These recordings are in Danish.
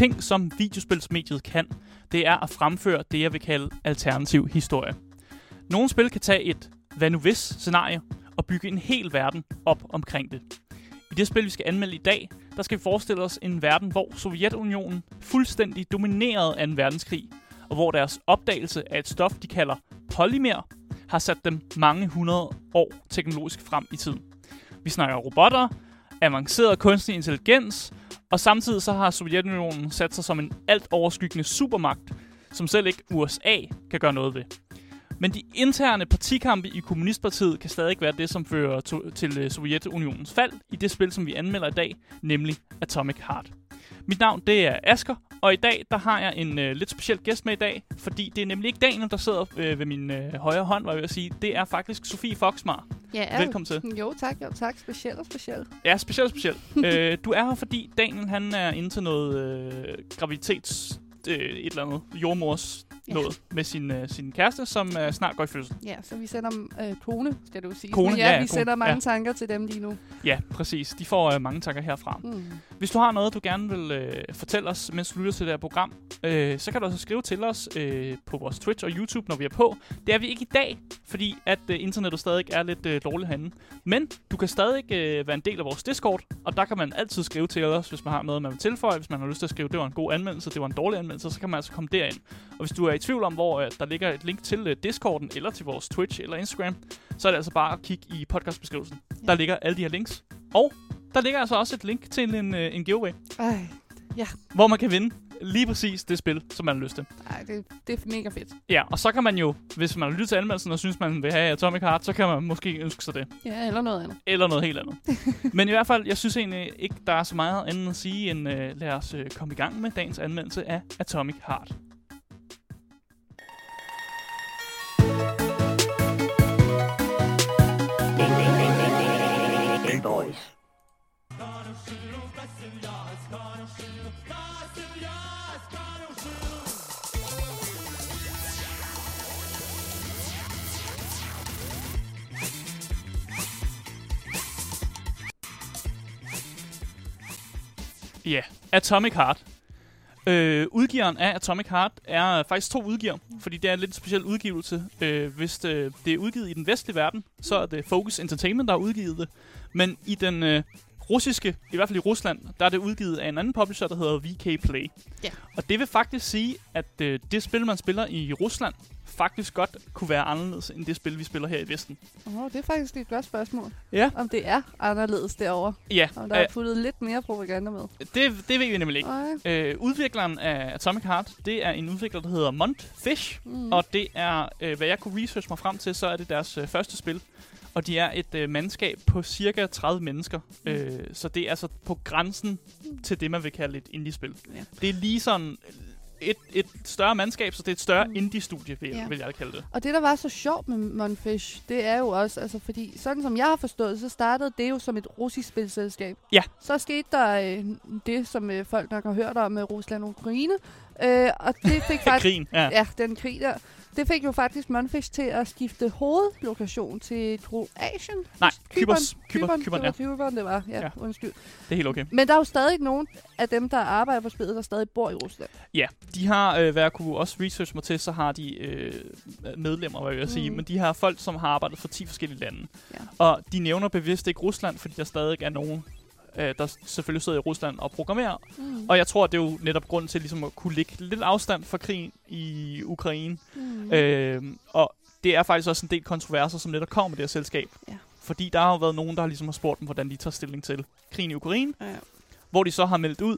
ting, som videospilsmediet kan, det er at fremføre det, jeg vil kalde alternativ historie. Nogle spil kan tage et hvad nu hvis scenarie og bygge en hel verden op omkring det. I det spil, vi skal anmelde i dag, der skal vi forestille os en verden, hvor Sovjetunionen fuldstændig dominerede 2. verdenskrig, og hvor deres opdagelse af et stof, de kalder polymer, har sat dem mange hundrede år teknologisk frem i tiden. Vi snakker robotter, avanceret kunstig intelligens, og samtidig så har Sovjetunionen sat sig som en alt overskyggende supermagt, som selv ikke USA kan gøre noget ved. Men de interne partikampe i Kommunistpartiet kan stadig være det, som fører to- til øh, Sovjetunionens fald i det spil, som vi anmelder i dag, nemlig Atomic Heart. Mit navn det er Asker, og i dag der har jeg en øh, lidt speciel gæst med i dag, fordi det er nemlig ikke Daniel, der sidder øh, ved min øh, højre hånd, var jeg ved at sige. Det er faktisk Sofie Foxmar. Ja, Velkommen til. Jo tak, jo tak. Specielt og specielt. Ja, specielt specielt. øh, du er her, fordi Daniel han er inde til noget øh, graviditets... Øh, et eller andet jordmors Ja. noget med sin, øh, sin kæreste, som øh, snart går i fødsel. Ja, så vi sender øh, kone, skal du sige. Kone, Men ja, ja, vi kone, sender mange ja. tanker til dem lige nu. Ja, præcis. De får øh, mange tanker herfra. Mm. Hvis du har noget, du gerne vil øh, fortælle os, mens du lytter til det her program, øh, så kan du også skrive til os øh, på vores Twitch og YouTube, når vi er på. Det er vi ikke i dag, fordi at øh, internettet stadig er lidt øh, dårligt herinde. Men du kan stadig øh, være en del af vores Discord, og der kan man altid skrive til os, hvis man har noget, man vil tilføje. Hvis man har lyst til at skrive, det var en god anmeldelse, det var en dårlig anmeldelse, så kan man altså komme derind. Og hvis du er i tvivl om, hvor øh, der ligger et link til øh, Discorden, eller til vores Twitch eller Instagram, så er det altså bare at kigge i podcastbeskrivelsen. Ja. Der ligger alle de her links. Og der ligger altså også et link til en, øh, en giveaway Ej, hvor man kan vinde lige præcis det spil, som man har lyst til. ej det, det er mega fedt. Ja, og så kan man jo, hvis man har lyttet til anmeldelsen og synes, man vil have Atomic Heart, så kan man måske ønske sig det. Ja, eller noget andet. Eller noget helt andet. Men i hvert fald, jeg synes egentlig ikke, der er så meget andet at sige, end uh, lad os uh, komme i gang med dagens anmeldelse af Atomic Heart. Gameboys. Ja, Atomic Heart. Øh, udgiveren af Atomic Heart er faktisk to udgiver, fordi det er en lidt speciel udgivelse. Øh, hvis det, det er udgivet i den vestlige verden, så er det Focus Entertainment, der har udgivet det. Men i den øh, russiske, i hvert fald i Rusland, der er det udgivet af en anden publisher, der hedder VK Play. Ja. Og det vil faktisk sige, at øh, det spil, man spiller i Rusland, faktisk godt kunne være anderledes end det spil, vi spiller her i Vesten. Åh, det er faktisk et godt spørgsmål. Ja. Om det er anderledes derovre. Ja, Om der øh, er puttet lidt mere propaganda med. det, det ved vi nemlig ikke. Ej. Øh, udvikleren af Atomic Heart, det er en udvikler, der hedder Montfish, Mm. og det er, øh, hvad jeg kunne researche mig frem til, så er det deres øh, første spil. Og de er et øh, mandskab på cirka 30 mennesker, Mm. øh, så det er altså på grænsen til det, man vil kalde et indie-spil. Ja. Det er lige sådan et, et større mandskab, så det er et større Mm. indie-studie, vil, Ja. vil jeg kalde det. Og det, der var så sjovt med Monfish, det er jo også, altså fordi, sådan som jeg har forstået, så startede det jo som et russisk spilselskab. Ja. Så skete der øh, det, som øh, folk nok har hørt om med Rusland og Ukraine. Øh, og det fik faktisk... Krigen, ja. ja, den krig der. Det fik jo faktisk Monfish til at skifte hovedlokation til Kroatien. Nej, Cypern, Kyberen, det ja. var Cypern, det var. Ja, Ja. undskyld. Det er helt okay. Men der er jo stadig nogen af dem, der arbejder på spillet, der stadig bor i Rusland. Ja, de har, øh, hvad jeg kunne også research mig til, så har de øh, medlemmer, hvad jeg vil sige, Mm. men de har folk, som har arbejdet for 10 forskellige lande. Ja. Og de nævner bevidst ikke Rusland, fordi der stadig er nogen, øh, der selvfølgelig sidder i Rusland og programmerer. Mm. Og jeg tror, det er jo netop grund til ligesom at kunne lægge lidt afstand fra krigen i Ukraine. Mm. Øh, og det er faktisk også en del kontroverser, som netop kommer med det her selskab. Ja. Fordi der har jo været nogen, der ligesom har spurgt dem, hvordan de tager stilling til krigen i Ukraine, Ja. hvor de så har meldt ud,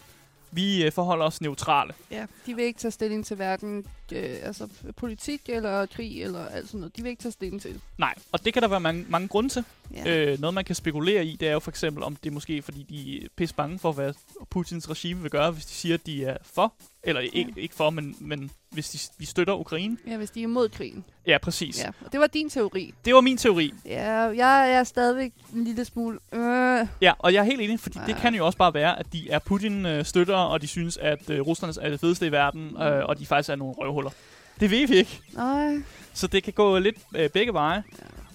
vi øh, forholder os neutrale. Ja, de vil ikke tage stilling til hverken øh, altså, politik eller krig eller alt sådan noget. De vil ikke tage stilling til det. Nej, og det kan der være mange, mange grunde til. Ja. Ja. Øh, noget, man kan spekulere i, det er jo for eksempel, om det er måske, fordi de er pisse bange for, hvad Putins regime vil gøre, hvis de siger, at de er for, eller ja. ikke, ikke for, men, men hvis de, de støtter Ukraine. ja, hvis de er imod krigen. Ja, præcis. Ja. Ja, og det var din teori. Det var min teori. Ja, jeg er stadigvæk en lille smule... Øh, Ja, og jeg er helt enig, fordi det Ja. kan jo også bare være, at de er Putin-støtter, og de synes, at øh, Rusland er det fedeste i verden, øh, og de faktisk er nogle røvhuller. Det ved vi ikke. nej. Så det kan gå lidt øh, begge veje.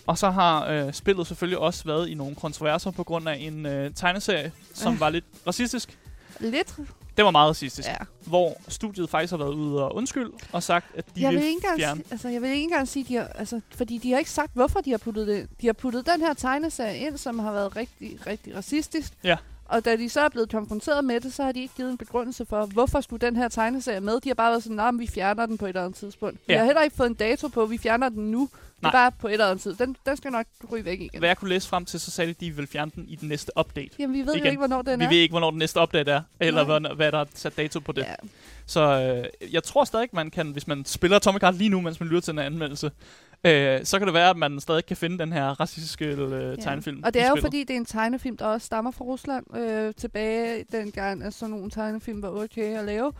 Og så har øh, spillet selvfølgelig også været i nogle kontroverser på grund af en øh, tegneserie, som Øh. var lidt racistisk. Lidt, Det var meget racistisk. ja. Hvor studiet faktisk har været ude og undskyld og sagt, at de jeg vil, vil, ikke engang, fjerne. altså, jeg vil ikke engang sige, de har, altså, fordi de har ikke sagt, hvorfor de har puttet det. De har puttet den her tegneserie ind, som har været rigtig, rigtig racistisk. Ja. Og da de så er blevet konfronteret med det, så har de ikke givet en begrundelse for, hvorfor skulle den her tegneserie med. De har bare været sådan, nah, vi fjerner den på et eller andet tidspunkt. Vi Ja. har heller ikke fået en dato på, vi fjerner den nu. Det Nej. er bare på et eller andet tid. Den, den skal nok ryge væk igen. Hvad jeg kunne læse frem til, så sagde de, at de vil fjerne den i den næste update. Jamen, vi ved Igen. jo ikke, hvornår den Vi er. ved ikke, hvornår den næste update er, eller hvad, hvad der er sat dato på det. Ja. Så øh, jeg tror stadig, man kan, hvis man spiller Atomic Heart lige nu, mens man lytter til en anmeldelse, øh, så kan det være, at man stadig kan finde den her racistiske øh, tegnefilm. Og det er jo fordi, det er en tegnefilm, der også stammer fra Rusland. Øh, tilbage dengang, at sådan nogle tegnefilm var okay at lave.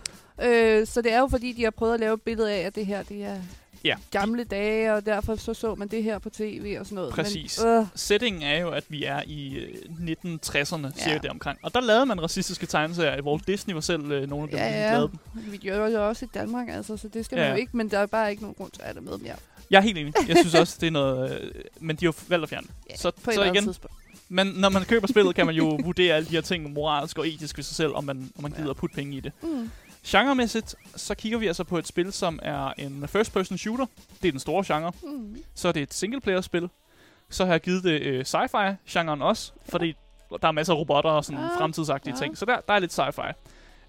Øh, så det er jo fordi, de har prøvet at lave et billede af, at det her det er Ja. gamle dage, og derfor så så man det her på tv og sådan noget. Præcis. Men, øh, Settingen er jo, at vi er i øh, 1960'erne, Ja. cirka deromkring. Og der lavede man racistiske tegneserier. Walt Disney var selv øh, nogle af dem, Ja, der ja. lavede dem. vi gør det jo også i Danmark, altså, så det skal Ja. man jo ikke, men der er bare ikke nogen grund til at have det med mere. Jeg er helt enig. Jeg synes også, det er noget... Øh, men de har jo valgt at fjerne. Ja, så, på et så igen, tidspunkt. men når man køber spillet, kan man jo vurdere alle de her ting moralsk og etisk ved sig selv, om man, om man Ja. gider at putte penge i det. Mm. Genremæssigt, så kigger vi altså på et spil, som er en first-person shooter. Det er den store genre. Mm. Så er det et single-player-spil. Så har jeg givet det øh, sci-fi-genren også, fordi der er masser af robotter og sådan Ah, fremtidsagtige ja. ting. Så der, der er lidt sci-fi.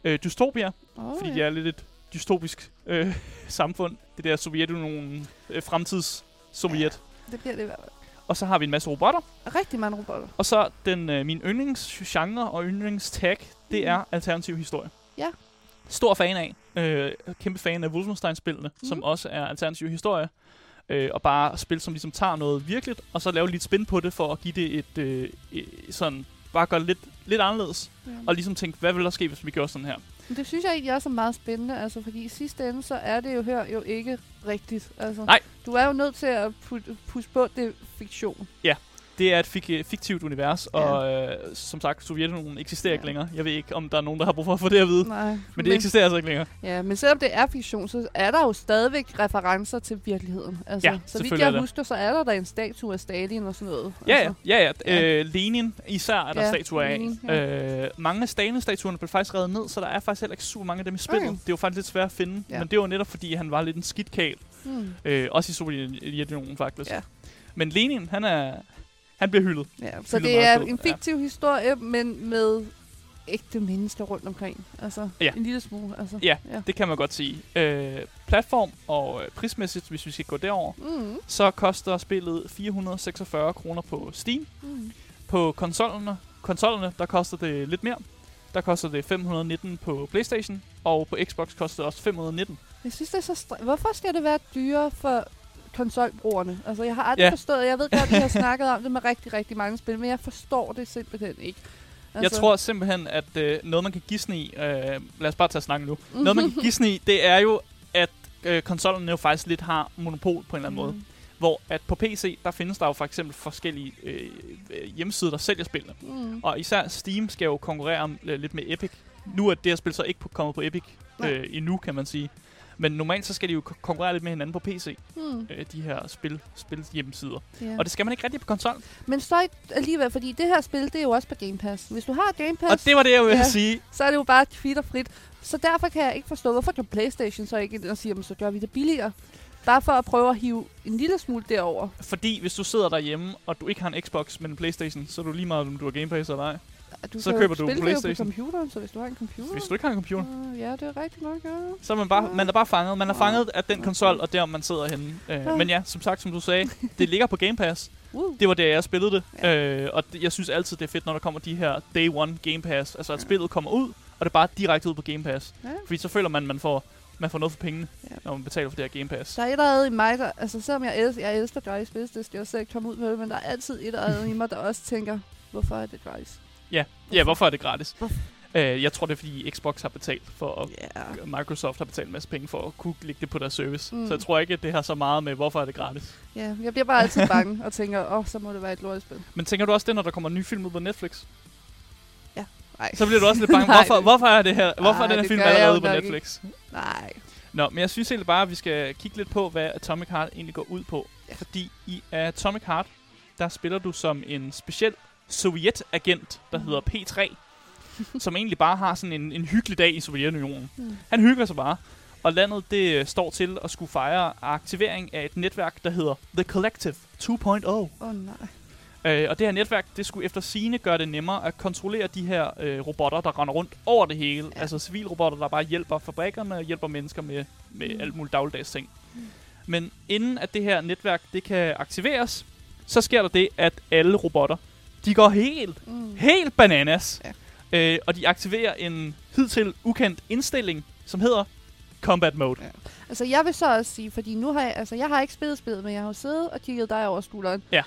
Øh, Dystopia, Oh, fordi ja. det er lidt et dystopisk øh, samfund. Det der Sovjetunionen, øh, fremtids-Sovjet. Det bliver det i hvert fald. Og så har vi en masse robotter. Rigtig mange robotter. Og så den øh, min yndlingsgenre og yndlingstag, det Mhm. er alternativ historie. Ja. Stor fan af. Øh, kæmpe fan af Wolfenstein-spillene, mm. som også er alternativ historie. Øh, og bare spil, som ligesom tager noget virkeligt, og så lave lidt spin på det, for at give det et, øh, et sådan, bare gøre det lidt, lidt anderledes. Ja. Og ligesom tænke, hvad vil der ske, hvis vi gør sådan her? Men det synes jeg egentlig også er meget spændende, altså fordi i sidste ende, så er det jo her jo ikke rigtigt. Altså, Nej. Du er jo nødt til at put- puske på, det fiktion. Det er et fik- fiktivt univers, og øh, som sagt, Sovjetunionen eksisterer Ja. ikke længere. Jeg ved ikke, om der er nogen, der har brug for at få det at vide. Nej, Men det eksisterer altså ikke længere. Ja, men selvom det er fiktion, så er der jo stadigvæk referencer til virkeligheden. Altså, Ja, så vidt jeg der. husker, så er der da en statue af Stalin og sådan noget. Ja, ja, altså. ja, ja. Ja. Øh, Lenin især er der Ja, statuer af. Lenin, Øh, mange af Stalin-statuerne blev faktisk revet ned, så der er faktisk heller ikke super mange af dem i spillet. Okay. Det er jo faktisk lidt svært at finde, Ja. men det var netop fordi, han var lidt en skidtkal. Hmm. Øh, også i Sovjetunionen faktisk. Ja. Men Lenin, han er... Han bliver hyldet. Ja, så Fylder det er en ja. fiktiv historie, men med ægte mennesker rundt omkring. Altså, Ja. en lille smule. Altså. Ja. ja. Det kan man godt sige. Øh, platform og øh, prismæssigt, hvis vi skal gå derover, Mm. så koster spillet 446 kroner på Steam. Mm. På konsollerne, konsollerne, der koster det lidt mere. Der koster det 519 på Playstation, og på Xbox koster det også 519. Jeg synes, det er så str- Hvorfor skal det være dyrere for konsolbrugerne? Altså, jeg har aldrig Ja. forstået, jeg ved godt, vi har snakket om det med rigtig, rigtig mange spil, men jeg forstår det simpelthen ikke. Altså, jeg tror simpelthen, at øh, noget, man kan gisne i... Øh, lad os bare tage snakken nu. Noget, man kan gisne i, det er jo, at øh, konsollerne jo faktisk lidt har monopol på en eller anden måde. Mm. Hvor at på PC, der findes der jo for eksempel forskellige øh, øh, hjemmesider, der sælger spillene. Mm. Og især Steam skal jo konkurrere om, øh, lidt med Epic. Nu er det her spil så ikke på, kommet på Epic øh, endnu, kan man sige. Men normalt så skal de jo ko- konkurrere lidt med hinanden på PC, Mm. øh, de her spil, spil hjemmesider. Ja. Og det skal man ikke rigtig på konsol. Men så alligevel, fordi det her spil, det er jo også på Game Pass. Hvis du har Game Pass, Og det var det, jeg ville Ja. sige. så er det jo bare frit. Så derfor kan jeg ikke forstå, hvorfor kan Playstation så ikke ind og sige, "Jamen, så gør vi det billigere. Bare for at prøve at hive en lille smule derover. Fordi hvis du sidder derhjemme, og du ikke har en Xbox, men en Playstation, så er du lige meget, om du har Game Pass eller ej. Du Så køber du spille PlayStation. det på computeren, så hvis du har en computer... Hvis du ikke har en computer. Uh, ja, det er rigtigt nok, ja. Så er man, bare, man er bare fanget. Man er Nå. fanget af den konsol, og der man sidder henne. Øh, Ja. men ja, som sagt, som du sagde, det ligger på Game Pass. Uh. Det var der, jeg spillede det. Øh, og det, jeg synes altid, det er fedt, når der kommer de her Day One Game Pass. Altså, at Ja. spillet kommer ud, og det er bare direkte ud på Game Pass. Ja. Fordi så føler man, man får, man får noget for pengene, Ja. når man betaler for det her Game Pass. Der er et eller andet i mig, der... Altså, selvom jeg elsker, jeg elsker Dice Business, jeg selv ikke komme ud med det, men der er altid et eller andet i mig, der også tænker, hvorfor er det Dice? Ja, ja hvorfor er det gratis? Hvorfor? Øh, jeg tror, det er, fordi Xbox har betalt for, og Ja. Microsoft har betalt en masse penge for at kunne lægge det på deres service. Mm. Så jeg tror ikke, at det har så meget med, hvorfor er det gratis. Ja, jeg bliver bare altid bange og tænker, åh, oh, så må det være et lortespil. Men tænker du også det, når der kommer en ny film ud på Netflix? Nej. Så bliver du også lidt bange. Nej. Hvorfor, hvorfor er det her? Hvorfor Nej, er den her film allerede ude på Netflix? Nej. Nå, men jeg synes egentlig bare, at vi skal kigge lidt på, hvad Atomic Heart egentlig går ud på. Ja. Fordi i Atomic Heart, der spiller du som en speciel sovjetagent, der hedder P3, som egentlig bare har sådan en, en hyggelig dag i Sovjetunionen. Mm. Han hygger sig bare. Og landet det øh, står til at skulle fejre aktivering af et netværk, der hedder The Collective 2.0. Åh oh, nej. Øh, og det her netværk, det skulle efter sine gøre det nemmere at kontrollere de her øh, robotter, der render rundt over det hele. Ja. Altså civilrobotter, der bare hjælper fabrikkerne og hjælper mennesker med, med. Mm. alt muligt dagligdags ting. Mm. Men inden at det her netværk, det kan aktiveres, så sker der det, at alle robotter, de går helt, Mm. helt bananas. Ja. Øh, og de aktiverer en hidtil ukendt indstilling, som hedder Combat Mode. Ja. Altså, jeg vil så også sige, fordi nu har jeg, altså, jeg har ikke spillet spillet, men jeg har jo siddet og kigget dig over skulderen. Ja.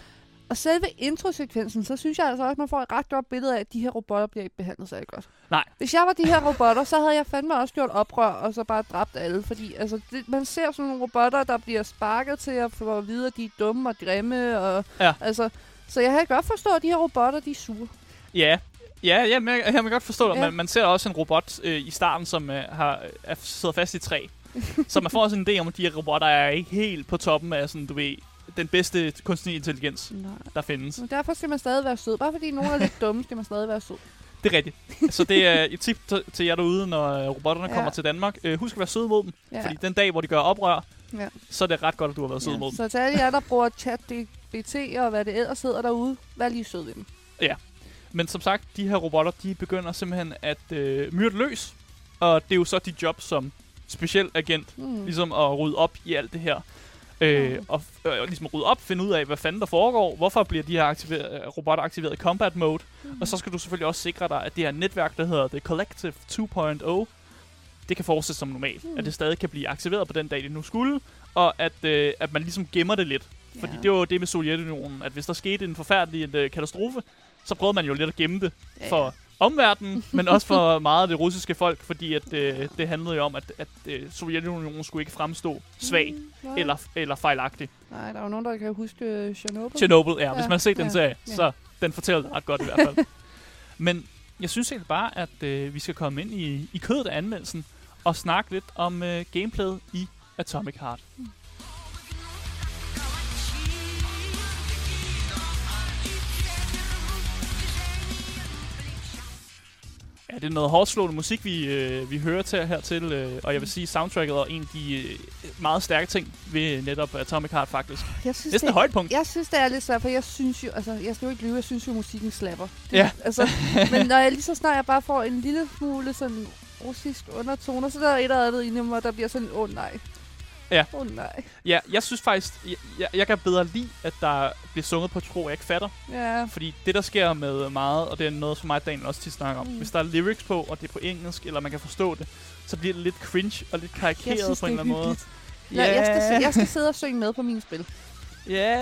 Og selve introsekvensen, så synes jeg altså også, at man får et ret godt billede af, at de her robotter bliver ikke behandlet særlig godt. Nej. Hvis jeg var de her robotter, så havde jeg fandme også gjort oprør, og så bare dræbt alle. Fordi altså, det, man ser sådan nogle robotter, der bliver sparket til at få at vide, at de er dumme og grimme. Og, Ja. altså, så jeg kan godt forstå, at de her robotter, de er sure. Ja, ja, ja men jeg, jeg kan godt forstå det. Ja. Man, man ser også en robot øh, i starten, som øh, har, er, sidder fast i et træ. så man får også en idé om, at de her robotter er ikke helt på toppen af sådan, du ved, den bedste kunstig intelligens, Nej. der findes. Men derfor skal man stadig være sød. Bare fordi nogen er lidt dumme, skal man stadig være sød. Det er rigtigt. så det er et tip til- jer derude, når øh, robotterne Ja. kommer til Danmark. Øh, husk at være søde mod dem, Ja. fordi den dag, hvor de gør oprør, Ja. så er det ret godt, at du har været sød mod Ja. dem. Så til alle jer, der bruger ChatGPT og hvad det ellers hedder derude, vær lige sød ved dem. Men som sagt, de her robotter, de begynder simpelthen at øh, myrde løs. Og det er jo så dit job som speciel agent, Mm. ligesom at rydde op i alt det her. Øh, Mm. og øh, ligesom rydde op, finde ud af, hvad fanden der foregår, hvorfor bliver de her aktiveret, øh, robotter aktiveret i combat mode, Mm. og så skal du selvfølgelig også sikre dig, at det her netværk, der hedder The Collective 2.0, det kan fortsætte som normalt, Mm. at det stadig kan blive aktiveret på den dag, det nu skulle, og at, øh, at man ligesom gemmer det lidt. Fordi Ja. det var jo det med Sovjetunionen, at hvis der skete en forfærdelig øh, katastrofe, så prøvede man jo lidt at gemme det Ja, for ja. omverdenen, men også for meget af det russiske folk, fordi at, øh, det handlede jo om, at, at øh, Sovjetunionen skulle ikke fremstå svag Mm, nej. eller, eller fejlagtig. Nej, der er jo nogen, der kan huske øh, Chernobyl. Chernobyl, ja. Hvis Ja, man har set den ja, serie, ja. så den fortæller det ret godt i hvert fald. Men jeg synes egentlig bare, at øh, vi skal komme ind i, i kødet af anmeldelsen og snakke lidt om øh, gameplayet i Atomic Heart. Mm. Ja, det er noget hårdt slående musik, vi, øh, vi hører til hertil, øh, og jeg vil sige, soundtracket er en af de øh, meget stærke ting ved netop Atomic Heart faktisk. Jeg synes, Næsten et det, højdepunkt. jeg synes, det er lidt svært, for jeg synes jo, altså, jeg skal jo ikke lyve, jeg synes jo, musikken slapper. Det, Ja. Altså, men når jeg lige så snart jeg bare får en lille smule sådan russisk undertoner, så der er et eller andet inde i mig, der bliver sådan, åh oh, nej. Ja. Åh oh, nej. Ja, jeg synes faktisk, jeg, jeg, jeg kan bedre lide, at der bliver sunget på et sprog, jeg ikke fatter. Ja. Fordi det, der sker med meget, og det er noget for mig, og Daniel også til snakker om, Mm. hvis der er lyrics på, og det er på engelsk, eller man kan forstå det, så bliver det lidt cringe og lidt karikeret synes, på en det eller er anden måde. Ja. Jeg, skal, jeg skal sidde og synge med på mine spil. Ja,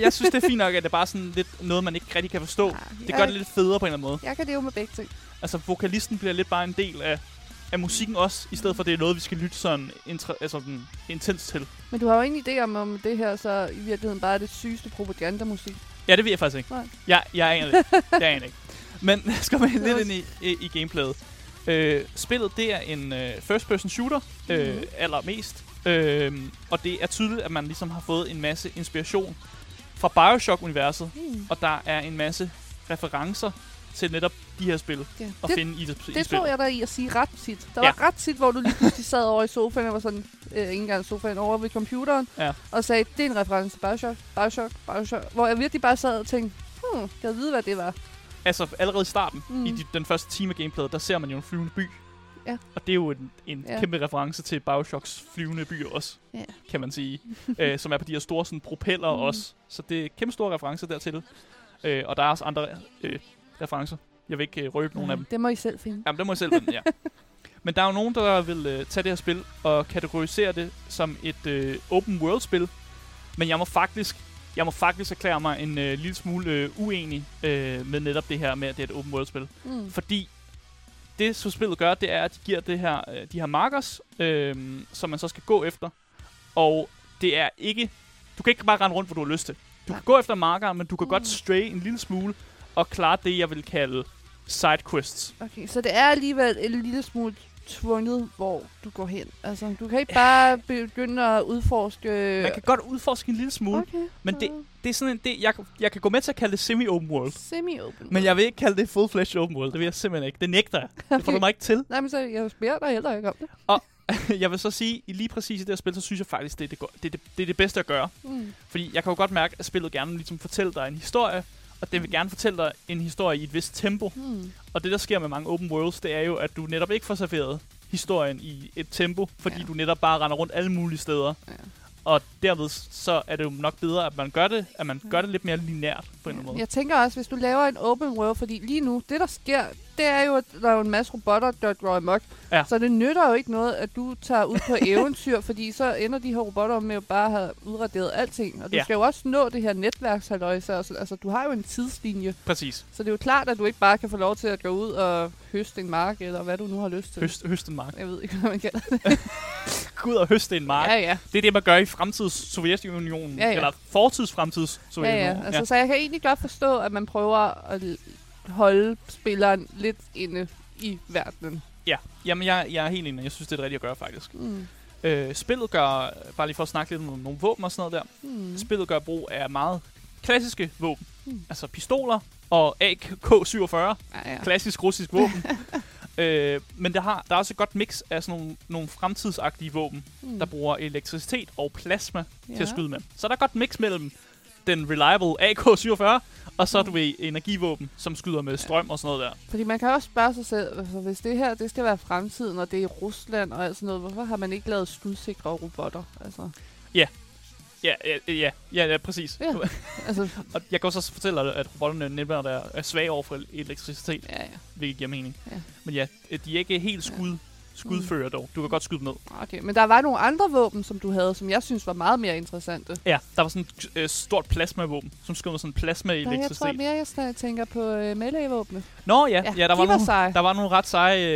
jeg synes, det er fint nok, at det er bare sådan lidt noget, man ikke rigtig kan forstå. Ja, Det jeg, gør det lidt federe på en eller anden måde. Jeg kan leve med begge ting. Altså, vokalisten bliver lidt bare en del af, af musikken også, i stedet for, at det er noget, vi skal lytte sådan, intra, altså, sådan intens til. Men du har jo ingen idé om, om det her så i virkeligheden bare er det sygeste propagandamusik. Ja, det ved jeg faktisk ikke. Nej. Jeg, jeg aner det. Jeg aner ikke. Men lad os komme lidt ind i, i, i gameplayet. Øh, spillet, det er en øh, first-person shooter, øh, Mhm. allermest. Øh, og det er tydeligt, at man ligesom har fået en masse inspiration fra Bioshock-universet. Hmm. Og der er en masse referencer til netop de her spil Ja. at Det, finde i, det, i det tror jeg der i at sige ret tit. Der Ja. var ret tit, hvor du lige pludselig sad over i sofaen og var sådan, øh, ikke engang sofaen, over ved computeren, Ja. og sagde, det er en reference til Bioshock, Bioshock, Bioshock, hvor jeg virkelig bare sad og tænkte, hmm, jeg ved hvad det var. Altså allerede i starten, mm. I de, den første time af gameplayet, der ser man jo en flyvende by. Ja. Og det er jo en, en Ja. kæmpe reference til Bioshocks flyvende byer også, Ja. kan man sige. øh, som er på de her store sådan, propeller mm. også. Så det er kæmpe store referencer dertil. Øh, og der er også andre øh, referencer. Jeg vil ikke øh, røbe nogen af dem. Det må I selv finde. Jamen, det må jeg selv finde, ja. Men der er jo nogen, der vil øh, tage det her spil og kategorisere det som et øh, open world spil. Men jeg må faktisk, jeg må faktisk erklære mig en øh, lille smule øh, uenig øh, med netop det her med, at det er et open world spil. Mm. Fordi det, som spillet gør, det er, at de giver det her, øh, de her markers, øh, som man så skal gå efter. Og det er ikke... Du kan ikke bare rende rundt, hvor du har lyst til. Du kan gå efter markeren, men du kan Mm. godt stray en lille smule og klare det, jeg vil kalde sidequests. Okay, så det er alligevel en lille smule tvunget, hvor du går hen. Altså, du kan ikke bare begynde at udforske... Man kan godt udforske en lille smule, Okay. men det, det er sådan en, det, jeg, jeg kan gå med til at kalde det semi-open world. Semi-open. Men jeg vil ikke kalde det full-fledged open world. Det vil jeg simpelthen ikke. Det nægter jeg. Det får du mig ikke til. Nej, men så jeg spørger dig heller ikke om det. jeg vil så sige, i lige præcis i det her spil, så synes jeg faktisk, det er det, det, det, det, er det bedste at gøre. Mm. Fordi jeg kan jo godt mærke, at spillet gerne ligesom fortælle dig en historie, og det vil gerne fortælle dig en historie i et vist tempo. Mm. Og det, der sker med mange open worlds, det er jo, at du netop ikke får serveret historien i et tempo, fordi Ja. du netop bare render rundt alle mulige steder. Ja. Og derved så er det jo nok bedre, at man gør det, at man Ja. gør det lidt mere lineært på en eller anden måde. Jeg tænker også, hvis du laver en open world, fordi lige nu, det der sker, det er jo, at der er en masse robotter, der går amok. Ja. Så det nytter jo ikke noget, at du tager ud på eventyr, fordi så ender de her robotter med jo bare at have udraderet alting. Og du Ja. skal jo også nå det her netværkshalløjse. Altså, altså, du har jo en tidslinje. Præcis. Så det er jo klart, at du ikke bare kan få lov til at gå ud og høste en mark, eller hvad du nu har lyst til. Høst, høste en mark. Jeg ved ikke, hvad man kalder det. Gå ud og høste en mark. Ja, ja. Det er det, man gør i fremtids Sovjetunionen. Ja, ja. Eller fortids fremtids Ja, Sovjetunionen. ja. Altså, Så jeg kan egentlig godt forstå, at man prøver at holde spilleren lidt inde i verdenen. ja. Jamen, jeg, jeg er helt enig. Jeg synes, det er det rigtige at gøre, faktisk. Mm. Øh, spillet gør, bare lige for at snakke lidt om nogle våben og sådan noget der. Mm. Spillet gør brug af meget klassiske våben. Mm. Altså pistoler og AK-47. Ja, ja. Klassisk russisk våben. øh, men der, har, der er også et godt mix af sådan nogle, nogle fremtidsagtige våben, Mm. der bruger elektricitet og plasma ja. til at skyde med. Så der er godt mix mellem den reliable AK-47, og så Mm. du ved energivåben, som skyder med strøm og sådan noget der. Fordi man kan også spørge sig selv, altså, hvis det her det skal være fremtiden, og det er i Rusland og alt sådan noget, hvorfor har man ikke lavet skudsikre robotter? Altså, Ja, ja, ja, ja, ja præcis. Ja. altså Og jeg kan også fortælle at robotterne er, er svage over for elektricitet, ja, ja. hvilket giver mening. Ja. Men ja, de er ikke helt skud, skudfører dog. Du kan godt skyde dem ned. Okay, men der var nogle andre våben, som du havde, som jeg synes var meget mere interessante. Ja, der var sådan et øh, stort plasmavåben, som skød med sådan Der, jeg plasma-elektricitet. tror mere, jeg tænker på øh, melee-våbne. Nå ja, Ja, ja, der, de var var nogle, seje. der var nogle ret seje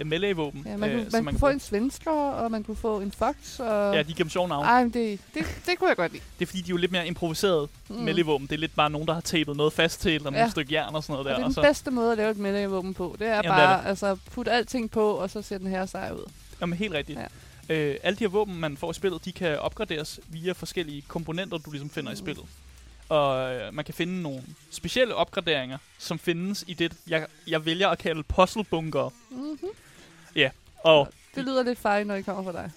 øh, melee-våben. Ja, man, øh, kunne, som man kunne få en svensker, og man kunne få en fox. Og... Ja, de dem sjove navne. Ej, men det, det, det kunne jeg godt lide. Det er fordi, de er jo lidt mere improviseret Mm. melee-våben. Det er lidt bare nogen, der har tapet noget fast til, eller Ja. nogle stykke jern og sådan noget Og det der. er Og den så, bedste måde at lave et melee-våben på. Det er Jamen, det bare, er altså, putte alting på, og så ser den her sej ud. jamen, helt rigtigt. Ja. Øh, alle de her våben, man får i spillet, de kan opgraderes via forskellige komponenter, du ligesom finder mm. i spillet. Og øh, man kan finde nogle specielle opgraderinger, som findes i det, jeg, jeg vælger at kalde puzzle-bunker. Mm-hmm. Og Det lyder lidt fejl, når det kommer fra dig.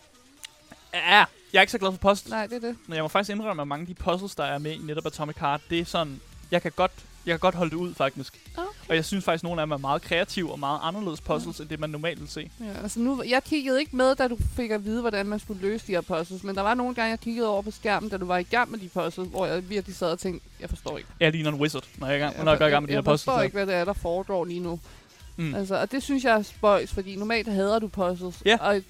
ja, jeg er ikke så glad for puzzles. Nej, det er det. Men jeg må faktisk indrømme, at mange af de puzzles, der er med i netop Atomic Heart, det er sådan, jeg kan godt, jeg kan godt holde det ud faktisk. Okay. Og jeg synes faktisk, at nogle af dem er meget kreative og meget anderledes puzzles, end det man normalt vil se. Ja, altså nu, jeg kiggede ikke med, da du fik at vide, hvordan man skulle løse de her puzzles, men der var nogle gange, jeg kiggede over på skærmen, da du var i gang med de puzzles, hvor jeg virkelig sad og tænkte, jeg forstår ikke. Jeg ligner en wizard, når jeg, er i gang, når jeg går i gang med de her jeg puzzles. forstår her. ikke, hvad det er, der foregår lige nu. Mm. Altså, og det synes jeg er spøjs, fordi normalt hader du puzzles. Ja. Og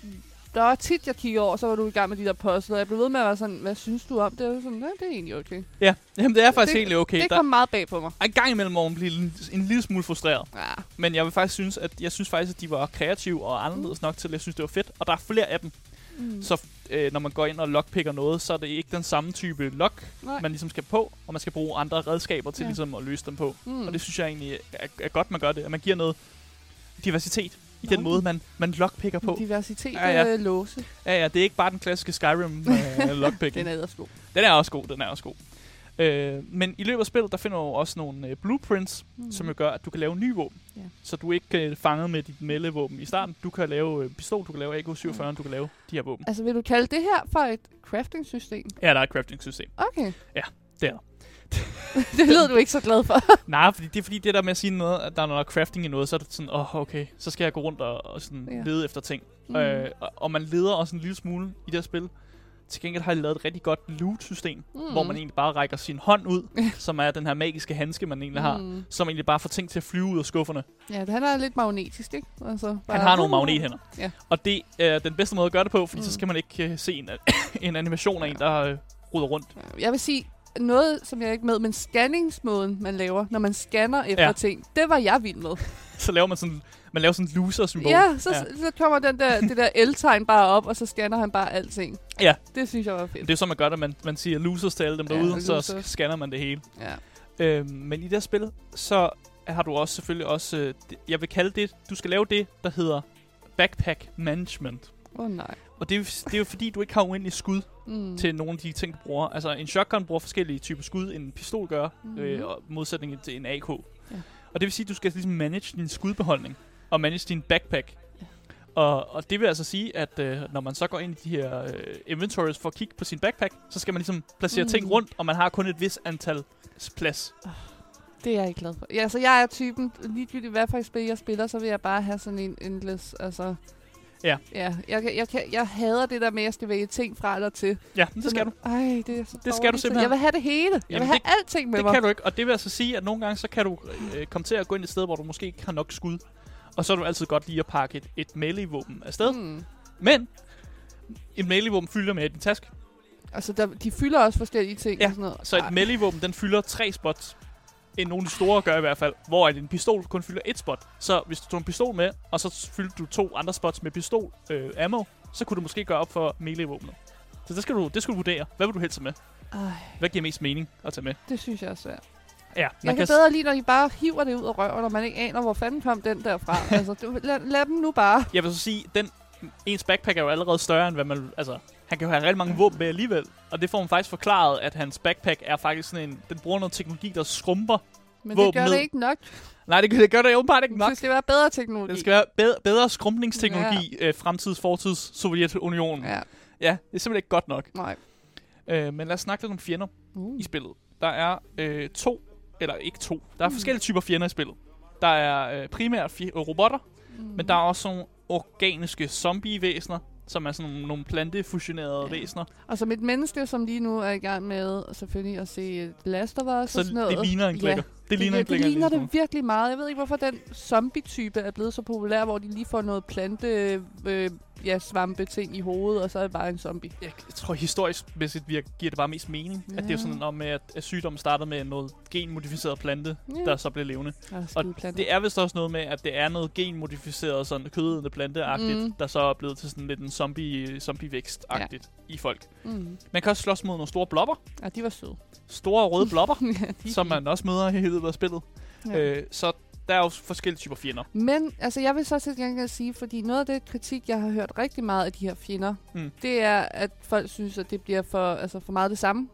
der var tit, jeg kiggede over, så var du i gang med de der puzzles, og jeg blev ved med at være sådan, hvad synes du om det? Og sådan, ja, det er egentlig okay. Ja, jamen det er faktisk Det- egentlig okay. det Der kom meget bag på mig. en gang imellem, hvor man bliver en, en lille smule frustreret. Ja. Men jeg vil faktisk synes, at jeg synes faktisk, at de var kreative og anderledes nok til, at jeg synes, det var fedt. Og der er flere af dem. Mm. Så øh, når man går ind og lockpicker noget, så er det ikke den samme type lock, Nej. man ligesom skal på, og man skal bruge andre redskaber til Ja. ligesom at løse dem på. Mm. Og det synes jeg egentlig er, er godt, man gør det. At man giver noget diversitet i den Nå. måde, man, man lockpicker på. Diversitet Ja, ja, ja. låse. Ja, ja, det er ikke bare den klassiske Skyrim øh, lockpicking. Den er ellers god. Den er også god, den er også god. Øh, men i løbet af spillet, der finder du også nogle øh, blueprints, mm. Som jo gør, at du kan lave nye våben. Ja. Så du er ikke øh, fanget med dit melee-våben i starten. Du kan lave øh, pistol, du kan lave AK-47, Mm. du kan lave de her våben. Altså, vil du kalde det her for et crafting-system? Ja, der er et crafting-system. Okay. Ja, det er det lød du ikke så glad for. Nej, fordi det er fordi det der med at sige noget, at der er noget crafting i noget, så er det sådan, åh, oh, okay, så skal jeg gå rundt og, og sådan Ja. lede efter ting. Mm. Øh, og, og man leder også en lille smule i det her spil. Til gengæld har de lavet et rigtig godt loot-system, mm. hvor man egentlig bare rækker sin hånd ud, som er den her magiske handske, man egentlig har, Mm. som egentlig bare får ting til at flyve ud af skufferne. Ja, det, han er lidt magnetisk, ikke? Altså, Han bare- har nogle magnethænder. Ja. Og det er den bedste måde at gøre det på, fordi mm. så skal man ikke uh, se en, en animation af en, der uh, ruder rundt. Jeg vil sige, noget, som jeg ikke med, men scanningsmåden, man laver, når man scanner efter Ja. ja. ting, det var jeg vild med. Så laver man sådan, man laver sådan en loser-symbol. Ja, så, ja. så kommer den der, det der L-tegn bare op, og så scanner han bare alting. Ja. Det synes jeg var fedt. Det er så, man gør det. Man, man siger losers til alle dem Ja, derude, og så losers. scanner man det hele. Ja. Øhm, men i det her spil, så har du også selvfølgelig også, øh, jeg vil kalde det, du skal lave det, der hedder backpack management. Oh, nej. Og det er, jo, det er jo fordi, du ikke har uendelig skud Mm. til nogle af de ting, du bruger. Altså, en shotgun bruger forskellige typer skud, end en pistol gør, Mhm. øh, og modsætning til en AK. Ja. Og det vil sige, at du skal ligesom manage din skudbeholdning, og manage din backpack. Og, og det vil altså sige, at øh, når man så går ind i de her øh, inventories for at kigge på sin backpack, så skal man ligesom placere Mm. ting rundt, og man har kun et vis antal plads. Det er jeg ikke glad for. Ja, altså, jeg er typen, ligegyldigt hvad for et spil jeg spiller, så vil jeg bare have sådan en endless, altså... Ja. Ja, jeg, jeg, kan, jeg hader det der med, at jeg skal vælge ting fra eller til. Ja, det skal du. Ej, det er så Det skal du simpelthen. Jeg vil have det hele. Jeg Jamen, vil have det- alting med Det mig. kan du ikke, og det vil altså sige, at nogle gange så kan du øh, komme til at gå ind et sted, hvor du måske ikke har nok skud. Og så er du altid godt lige at pakke et, et melee-våben afsted. Mm. Men et melee-våben fylder med din taske. Altså, der, de fylder også forskellige ting Ja, og sådan noget. Så et melee-våben, den fylder tre spots. End nogle store gør i hvert fald. Hvor en pistol kun fylder et spot. Så hvis du tog en pistol med, og så fyldte du to andre spots med pistol øh, ammo, så kunne du måske gøre op for melee-våbnet. Så det skal, du, det skal du vurdere. Hvad vil du helst med? Ej, Hvad giver mest mening at tage med? det synes jeg er svært. Ja, Jeg kan bedre lide, når de bare hiver det ud af røven, og man ikke aner, hvor fanden kom den derfra. altså, du, lad, lad dem nu bare. Jeg vil så sige, den ens backpack er jo allerede større, end hvad man... Altså, han kan jo have rigtig mange våben med alligevel. Og det får man faktisk forklaret, at hans backpack er faktisk sådan en... Den bruger noget teknologi, der skrumper. Men det gør ned. det ikke nok. Nej, det, det gør det åbenbart ikke nok. Det skal være bedre teknologi. Det skal være bedre, bedre skrumpningsteknologi, ja. øh, fremtids, fortids, Sovjetunionen. Ja. Ja, det er simpelthen ikke godt nok. nej. Øh, men lad os snakke lidt om fjender Uh. i spillet. Der er øh, to, eller ikke to, der er Mm. forskellige typer fjender i spillet. Der er øh, primært robotter, Mm. men der er også nogle organiske zombie-væsener, som er sådan nogle, plantefusionerede Ja. væsener. Og som et menneske, som lige nu er i gang med selvfølgelig at se Last of Us Så og sådan noget. det ligner en Ja, klikker. Det, ligner det, det ligner det virkelig meget. Jeg ved ikke, hvorfor den zombie-type er blevet så populær, hvor de lige får noget plante, øh, ja, svampe ting i hovedet, og så er det bare en zombie. Jeg, tror historisk mæssigt virker, giver det bare mest mening. Ja. At det er sådan om, med, at, at sygdommen startede med noget genmodificeret plante, Ja. der så blev levende. Og Og plante. Det er vist også noget med, at det er noget genmodificeret, sådan kødende planteagtigt, Mm. der så er blevet til sådan lidt en zombie, zombie-vækst-agtigt ja. i folk. Mm. Man kan også slås mod nogle store blobber. Ja, de var søde. Store røde blobber, ja, som man også møder i løbet af spillet. Ja. Ja. Øh, så der er jo forskellige typer fjender. Men altså, jeg vil så til gengæld sige, fordi noget af det kritik, jeg har hørt rigtig meget af de her fjender, Mm. det er, at folk synes, at det bliver for, altså, for meget det samme.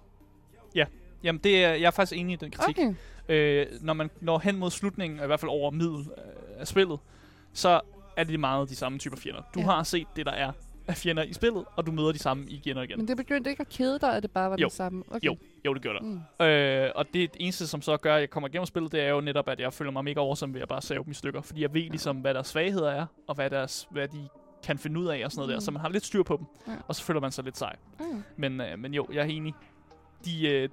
Jamen, det er, jeg er faktisk enig i den kritik. Okay. Øh, når man når hen mod slutningen, i hvert fald over middel øh, af spillet, så er det meget de samme typer fjender. Du Ja. ja. har set det, der er af fjender i spillet, og du møder de samme igen og igen. Men det begyndte ikke at kede dig, at det bare var Jo. det samme. Okay. Jo. Jo, det gør der. Mm. Øh, og det eneste, som så gør, at jeg kommer igennem spillet, det er jo netop, at jeg føler mig mega awesome ved at bare save dem i stykker. Fordi jeg ved ligesom, hvad deres svagheder er, og hvad, deres, hvad de kan finde ud af og sådan noget Mm. der. Så man har lidt styr på dem, Ja. og så føler man sig lidt sej. Mm. Men, øh, men jo, jeg er enig. De, øh,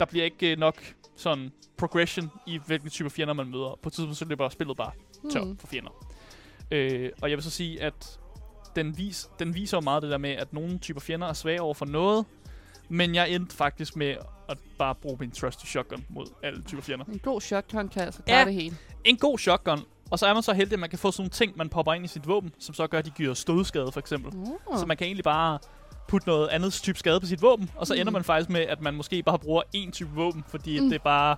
der bliver ikke øh, nok sådan progression i, hvilke typer fjender man møder. På et tidspunkt, så løber spillet bare tør Mm. for fjender. Øh, og jeg vil så sige, at den, vis, den viser jo meget det der med, at nogle typer fjender er svage over for noget, men jeg endte faktisk med at bare bruge min trusty shotgun mod alle typer fjender. En god shotgun kan altså klare Ja. det hele. En god shotgun, og så er man så heldig, at man kan få sådan nogle ting, man popper ind i sit våben, som så gør, at de giver stødskade for eksempel. Uh. Så man kan egentlig bare putte noget andet type skade på sit våben, og så Mm. ender man faktisk med, at man måske bare bruger én type våben, fordi Mm. det er bare...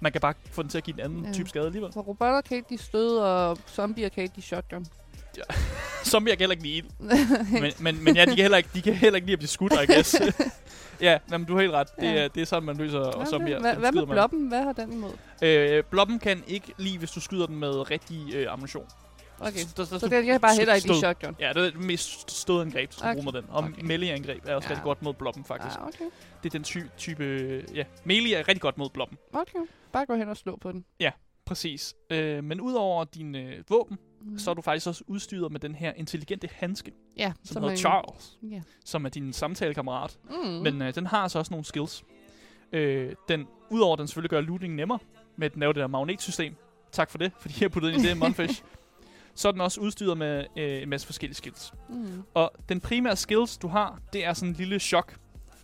Man kan bare få den til at give en anden Ja. type skade alligevel. Så robotter kan ikke de stød, og zombier kan ikke de shotgun. Zombier kan heller ikke lide men, men, men ja, de kan heller ikke, de kan heller ikke lide at blive skudt, I guess. ja, men du har helt ret. Det, Ja. er, det er sådan, man løser og zombier. Hvad, hvad med man. blobben? Hvad har den imod? Øh, blobben kan ikke lide, hvis du skyder den med rigtig øh, ammunition. Okay. Der, der, Så den kan bare heller ikke stød. shotgun. Ja, det er det mest stødangreb, du skal Okay. bruge med den. Og Okay. melee-angreb er også Ja. rigtig godt mod blobben, faktisk. Ah, okay. Det er den ty- type... Ja, melee er rigtig godt mod blobben. Okay. Bare gå hen og slå på den. Præcis. Øh, men udover dine øh, våben, Mm. så er du faktisk også udstyret med den her intelligente handske, ja, som hedder Charles, Ja. som er din samtalekammerat. Mm. Men øh, den har altså også nogle skills. Øh, den, udover at den selvfølgelig gør looting nemmere, med at lave det der magnetsystem. Tak for det, fordi jeg har puttet ind i det, Monfish. Så er den også udstyret med øh, en masse forskellige skills. Mm. Og den primære skills, du har, det er sådan en lille chok,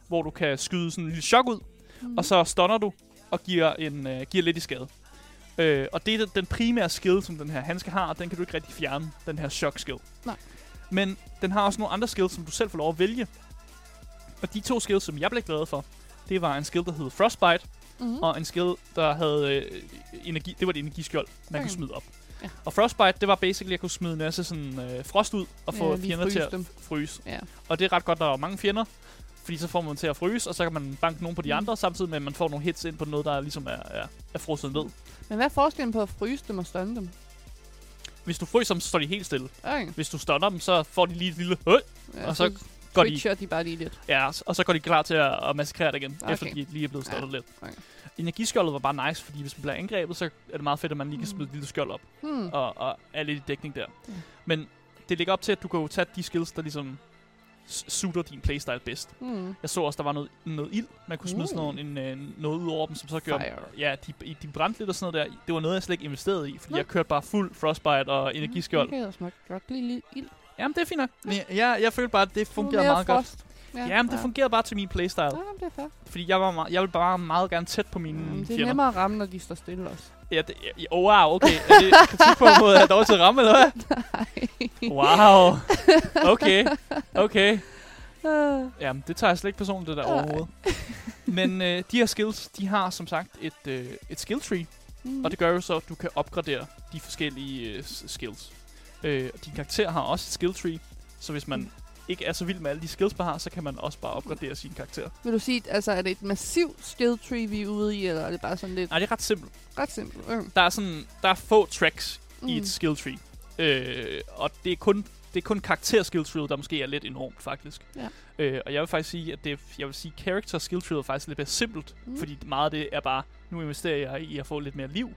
hvor du kan skyde sådan en lille chok ud, Mm. og så stunner du og giver, en, øh, giver lidt i skade. Øh, og det er den primære skill, som den her handske har, og den kan du ikke rigtig fjerne, den her shock skill. Nej. Men den har også nogle andre skills, som du selv får lov at vælge. Og de to skills, som jeg blev glad for, det var en skill, der hed Frostbite, Mm. og en skill, der havde øh, energi. Det var et energiskjold, man Okay. kunne smide op. Ja. Og Frostbite, det var basically at kunne smide en masse sådan, øh, frost ud og få Ja, fjender til at dem. fryse. Ja. Og det er ret godt, der er mange fjender, fordi så får man til at fryse, og så kan man banke nogle på de Mm. andre, samtidig med, at man får nogle hits ind på noget, der ligesom er, er, er frosset ned. Men hvad er forskellen på at fryse dem og stunne dem? Hvis du fryser dem, så står de helt stille. Okay. Hvis du stunner dem, så får de lige et lille øh, Ja, Og så går de, de bare lige lidt. ja, og så går de klar til at, at massakrere dig igen, Okay. efter de lige er blevet stunnet Ja, lidt. okay. Energiskjoldet var bare nice, fordi hvis man bliver angrebet, så er det meget fedt, at man lige kan Mm. smide et lille skjold op. Hmm. og, og er lidt i dækning der. Ja. Men det ligger op til, at du kan jo tage de skills, der ligesom s- suiter din playstyle bedst. Hmm. Jeg så også, der var noget, noget ild. Man kunne smide Uh. sådan noget, en, øh, noget ud over dem, som så gjorde... Fire. Ja, de, de brændte lidt og sådan noget der. Det var noget, jeg slet ikke investerede i, fordi Nå. jeg kørte bare fuld frostbite og energiskjold. Okay, jeg smagte godt lige lidt ild. Jamen, det er fint nok. Men jeg, jeg, jeg følte bare, at det fungerede meget godt. frost. Ja, Jamen, det fungerede bare til min playstyle. Ja, det er fair. Fordi jeg, var meget, jeg ville bare meget gerne tæt på mine Mm, det er fjender. nemmere at ramme, når de står stille også. Ja, det, ja, oh, wow, okay. Er det kritik på at er dårlig til ramme, eller hvad? Wow. Okay. Okay. Ah, Jamen, det tager jeg slet ikke personligt, det der Nej. overhovedet. Men øh, de her skills, de har som sagt et, øh, et skill tree, mm. og det gør jo så, at du kan opgradere de forskellige øh, skills. Øh, og din karakter har også et skill tree, så hvis man Mm. Ikke er så vild med alle de skills, man har, så kan man også bare opgradere sin karakter. Vil du sige, altså er det et massivt skill tree, vi er ude i, eller er det bare sådan lidt Nej, det er ret simpelt. ret simpelt? Mm. Der er, sådan, der er få tracks mm. i Mm. et skill tree. Øh, og det er kun det er kun karakter skill tree, der måske er lidt enormt, faktisk. Ja. Øh, og jeg vil faktisk sige, at det jeg vil sige, character skill tree er faktisk lidt mere simpelt, mm. Mm. fordi meget af det er bare, nu investerer jeg i at få lidt mere liv,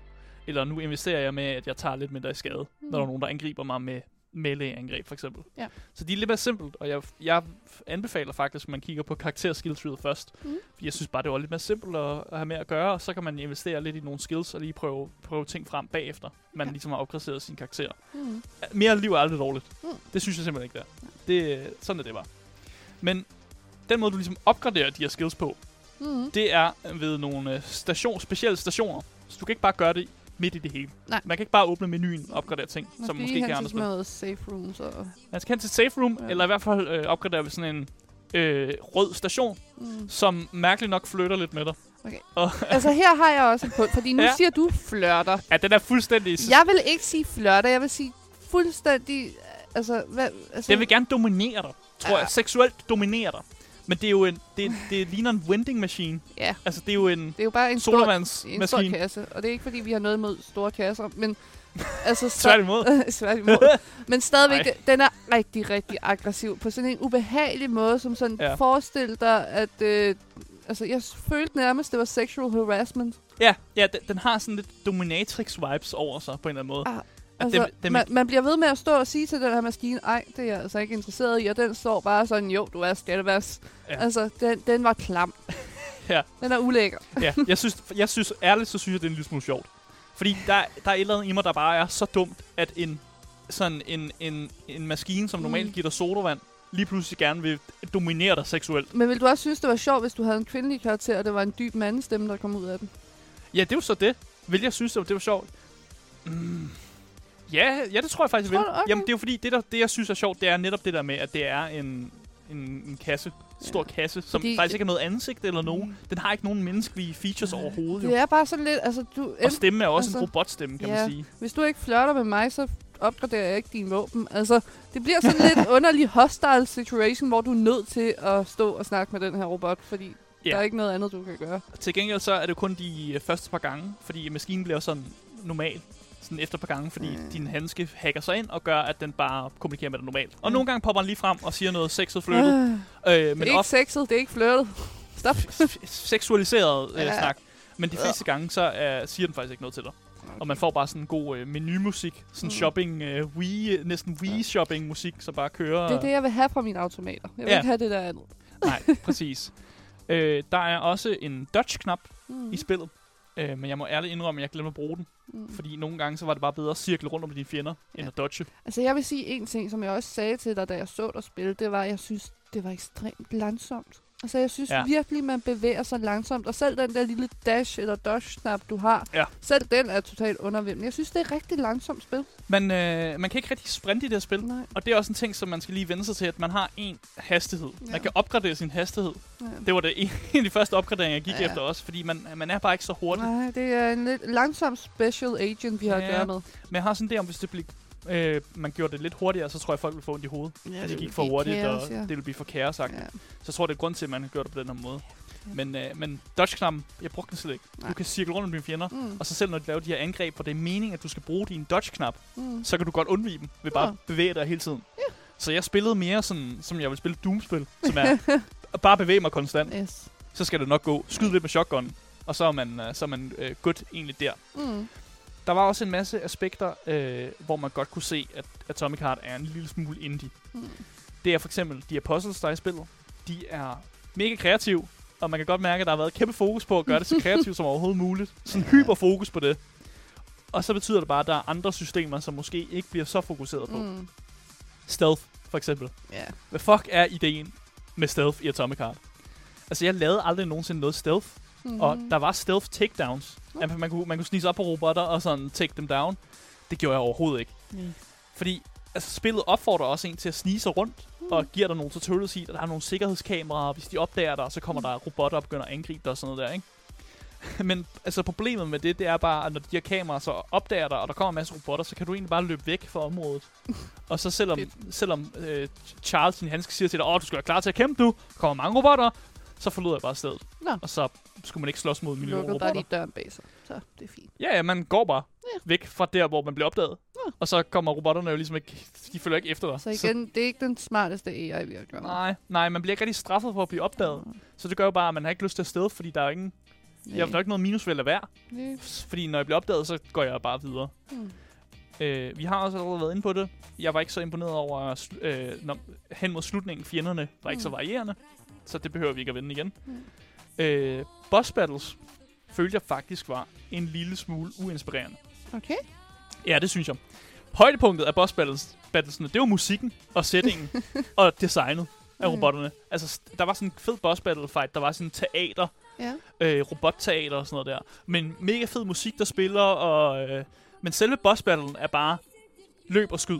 eller nu investerer jeg med, at jeg tager lidt mindre i skade, mm. Mm. når der er nogen, der angriber mig med melee-angreb, for eksempel. Ja. Så de er lidt mere simpelt, og jeg, jeg anbefaler faktisk, at man kigger på karakter skill tree først, Mm. fordi jeg synes bare, det var lidt mere simpelt at, at have med at gøre, og så kan man investere lidt i nogle skills, og lige prøve, prøve ting frem bagefter, man Ja. ligesom har opgraderet sin karakter. Mm. Mere liv er aldrig dårligt. Mm. Det synes jeg simpelthen ikke, det er. Det, sådan er det bare. Men den måde, du ligesom opgraderer de her skills på, Mm. det er ved nogle øh, station, specielle stationer. Så du kan ikke bare gøre det midt i det hele. Nej. Man kan ikke bare åbne menuen og opgradere ting, Man som måske ikke hen andre spil. noget safe rooms og... Man skal hen til safe room, ja. Eller i hvert fald øh, opgradere ved sådan en øh, rød station, Mm. som mærkeligt nok flytter lidt med dig. Okay. Og, altså her har jeg også et punkt, fordi nu ja. siger du flørter. ja, den er fuldstændig... Jeg vil ikke sige flørter, jeg vil sige fuldstændig... Altså, hvad, altså Den vil gerne dominere dig, tror Ja. jeg. Seksuelt dominere dig. Men det er jo en... Det, det ligner en vending machine. Ja, Altså, det er jo en det er jo bare en stor, en stor kasse, og det er ikke fordi, vi har noget imod store kasser, men altså... så- Tværtimod. Tværtimod. Men stadigvæk, Ej. den er rigtig, rigtig aggressiv på sådan en ubehagelig måde, som sådan Ja. forestiller dig, at... Øh, altså, jeg følte nærmest, det var sexual harassment. Ja, ja den, den har sådan lidt dominatrix-vibes over sig på en eller anden måde. Ah, Altså, den, den, man, man bliver ved med at stå og sige til den her maskine, ej, det er jeg altså ikke interesseret i, og den står bare sådan, jo, du er skattevers. Ja. Altså, den, den var klam. Ja. Den er ulækker. ja, jeg synes, jeg synes ærligt, så synes jeg, det er en lille smule sjovt. Fordi der, der er et eller andet i mig, der bare er så dumt, at en, sådan en, en, en maskine, som Mm. normalt giver dig sodavand, lige pludselig gerne vil dominere dig seksuelt. Men vil du også synes, det var sjovt, hvis du havde en kvindelig karakter, og det var en dyb mandestemme, der kom ud af den? Ja, det er jo så det. Vil jeg synes, det var, det var sjovt? Mm. Ja, ja, det tror jeg faktisk, jeg vil. Okay. Jamen, det er jo fordi, det, der, det jeg synes er sjovt, det er netop det der med, at det er en, en, en kasse. Stor Ja. kasse, som Fordi- faktisk ikke har noget ansigt eller nogen. Mm. Den har ikke nogen menneskelige features overhovedet. Jo. Det er bare sådan lidt, altså, du, Og stemme er også altså, en robotstemme, kan man ja. sige. hvis du ikke flørter med mig, så opgraderer jeg ikke dine våben. Altså, det bliver sådan lidt underlig hostile situation, hvor du er nødt til at stå og snakke med den her robot, fordi Ja. der er ikke noget andet, du kan gøre. Til gengæld så er det kun de øh, første par gange, fordi maskinen bliver sådan normal sådan efter et par gange, fordi Mm. din handske hacker sig ind og gør, at den bare kommunikerer med dig normalt. Og Mm. nogle gange popper den lige frem og siger noget sexet flirtet, Øh, øh, det er men ikke ofte sexet, det er ikke flirtet. Stop. seksualiseret øh, Ja. snak. Men de fleste gange, så øh, siger den faktisk ikke noget til dig. Og man får bare sådan en god øh, menumusik, sådan Mm. shopping, øh, Wii, næsten Wii-shopping-musik, som bare kører. Det er det, jeg vil have fra mine automater. Jeg vil Ja. ikke have det der andet. Nej, præcis. Øh, der er også en dodge-knap Mm. i spillet. Øh, men jeg må ærligt indrømme, at jeg glemte at bruge den. Mm. Fordi nogle gange, så var det bare bedre at cirkle rundt om dine fjender, ja. end at dodge. Altså, jeg vil sige en ting, som jeg også sagde til dig, da jeg så dig spille, det var, at jeg synes, det var ekstremt langsomt. Altså, jeg synes Ja. virkelig, man bevæger sig langsomt. Og selv den der lille dash eller dodge-knap, du har, Ja. selv den er totalt undervældende. Jeg synes, det er et rigtig langsomt spil. Man, øh, man kan ikke rigtig sprinte i det her spil. Nej. Og det er også en ting, som man skal lige vende sig til, at man har en hastighed. Ja. Man kan opgradere sin hastighed. Ja. Det var det en af de første opgraderinger, jeg gik ja. Efter også, fordi man, man er bare ikke så hurtig. Nej, det er en lidt langsom special agent, vi har Ja. at gøre med. Men jeg har sådan det om, hvis det blev, øh, man gjorde det lidt hurtigere, så tror jeg, folk ville få ondt i hovedet. Ja, Ja, det gik for hurtigt, kaos, og ja. det ville blive for kaosagtigt. Ja. Så jeg tror, det er grund til, at man har gjort det på den her måde. Men, øh, men dodge-knappen, jeg brugte den slet ikke. Du Nej. kan cirkle rundt om dine fjender, Mm. og så selv når du laver de her angreb, hvor det er meningen, at du skal bruge din dodge-knap, Mm. så kan du godt undvige dem ved bare Ja. at bevæge dig hele tiden. Så jeg spillede mere sådan, som jeg vil spille Doom-spil, som er bare bevæge mig konstant. Yes. Så skal det nok gå. Skyd lidt med shotgun, og så er man, øh, så er man øh, good egentlig der. Mm. Der var også en masse aspekter, øh, hvor man godt kunne se, at Atomic Heart er en lille smule indie. Mm. Det er for eksempel de her puzzles, der er i spillet. De er mega kreative, og man kan godt mærke, at der har været kæmpe fokus på at gøre det så kreativt som overhovedet muligt. Sådan hyperfokus på det. Og så betyder det bare, at der er andre systemer, som måske ikke bliver så fokuseret på. Mm. Stealth, for eksempel. Ja. Hvad fuck er ideen med stealth i Atomic Heart? Altså, jeg lavede aldrig nogensinde noget stealth, Mm. og der var stealth takedowns. Nå. Altså, man, kunne, man kunne snige sig op på robotter og sådan take dem down. Det gjorde jeg overhovedet ikke. Mm. Fordi altså, spillet opfordrer også en til at snige sig rundt, Mm. og giver dig nogle tutorials i, at der er nogle sikkerhedskameraer, og hvis de opdager dig, så kommer Mm. der robotter og begynder at angribe dig og sådan noget der, ikke? Men altså problemet med det, det er bare, at når de her kameraer så opdager dig, og der kommer en masse robotter, så kan du egentlig bare løbe væk fra området. og så selvom, selvom øh, Charles, sin handske, siger til dig, åh, du skal være klar til at kæmpe nu, der kommer mange robotter, så forlod jeg bare stedet. Nå. Og så skulle man ikke slås mod millioner Lukkede bare robotter. lige døren bag sig. Så det er fint. Ja, ja, man går bare Ja. væk fra der, hvor man bliver opdaget. Nå. Og så kommer robotterne jo ligesom ikke, de følger ikke efter dig. Så igen, det er ikke den smarteste AI, vi har gjort. Nej, nej, man bliver ikke rigtig straffet for at blive opdaget. Så det gør jo bare, at man har ikke lyst til at sted, fordi der er ingen, Nej. jeg, er ikke noget minus ved at være. Nej. Fordi når jeg bliver opdaget, så går jeg bare videre. Mm. Øh, vi har også allerede været inde på det. Jeg var ikke så imponeret over, øh, når, hen mod slutningen, fjenderne var ikke så Mm. varierende. Så det behøver vi ikke at vende igen. Mm. Øh, boss battles følte jeg faktisk var en lille smule uinspirerende. Okay. Ja, det synes jeg. Højdepunktet af boss battles, battlesene, det var musikken og settingen og designet af Okay. robotterne. Altså, der var sådan en fed boss battle fight, der var sådan teater, Ja. øh, robotteater og sådan noget der. Men mega fed musik, der spiller, og... Øh, men selve boss battlen er bare løb og skyd.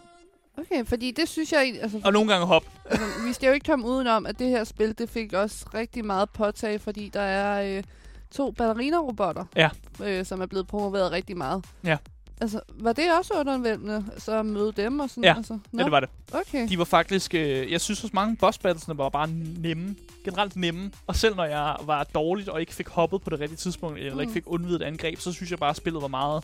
Okay, fordi det synes jeg... Altså, Og nogle gange hop. altså, vi skal jo ikke komme udenom, at det her spil, det fik også rigtig meget påtag, fordi der er øh, to ballerina-robotter, Ja. øh, som er blevet promoveret rigtig meget. Ja. Altså, var det også undervældende, så at møde dem og sådan? Ja. Altså, Ja, det var det. Okay. De var faktisk... Øh, jeg synes også, mange boss battlesene var bare nemme. Generelt nemme. Og selv når jeg var dårligt og ikke fik hoppet på det rigtige tidspunkt, eller Mm. ikke fik undvidet et angreb, så synes jeg bare, at spillet var meget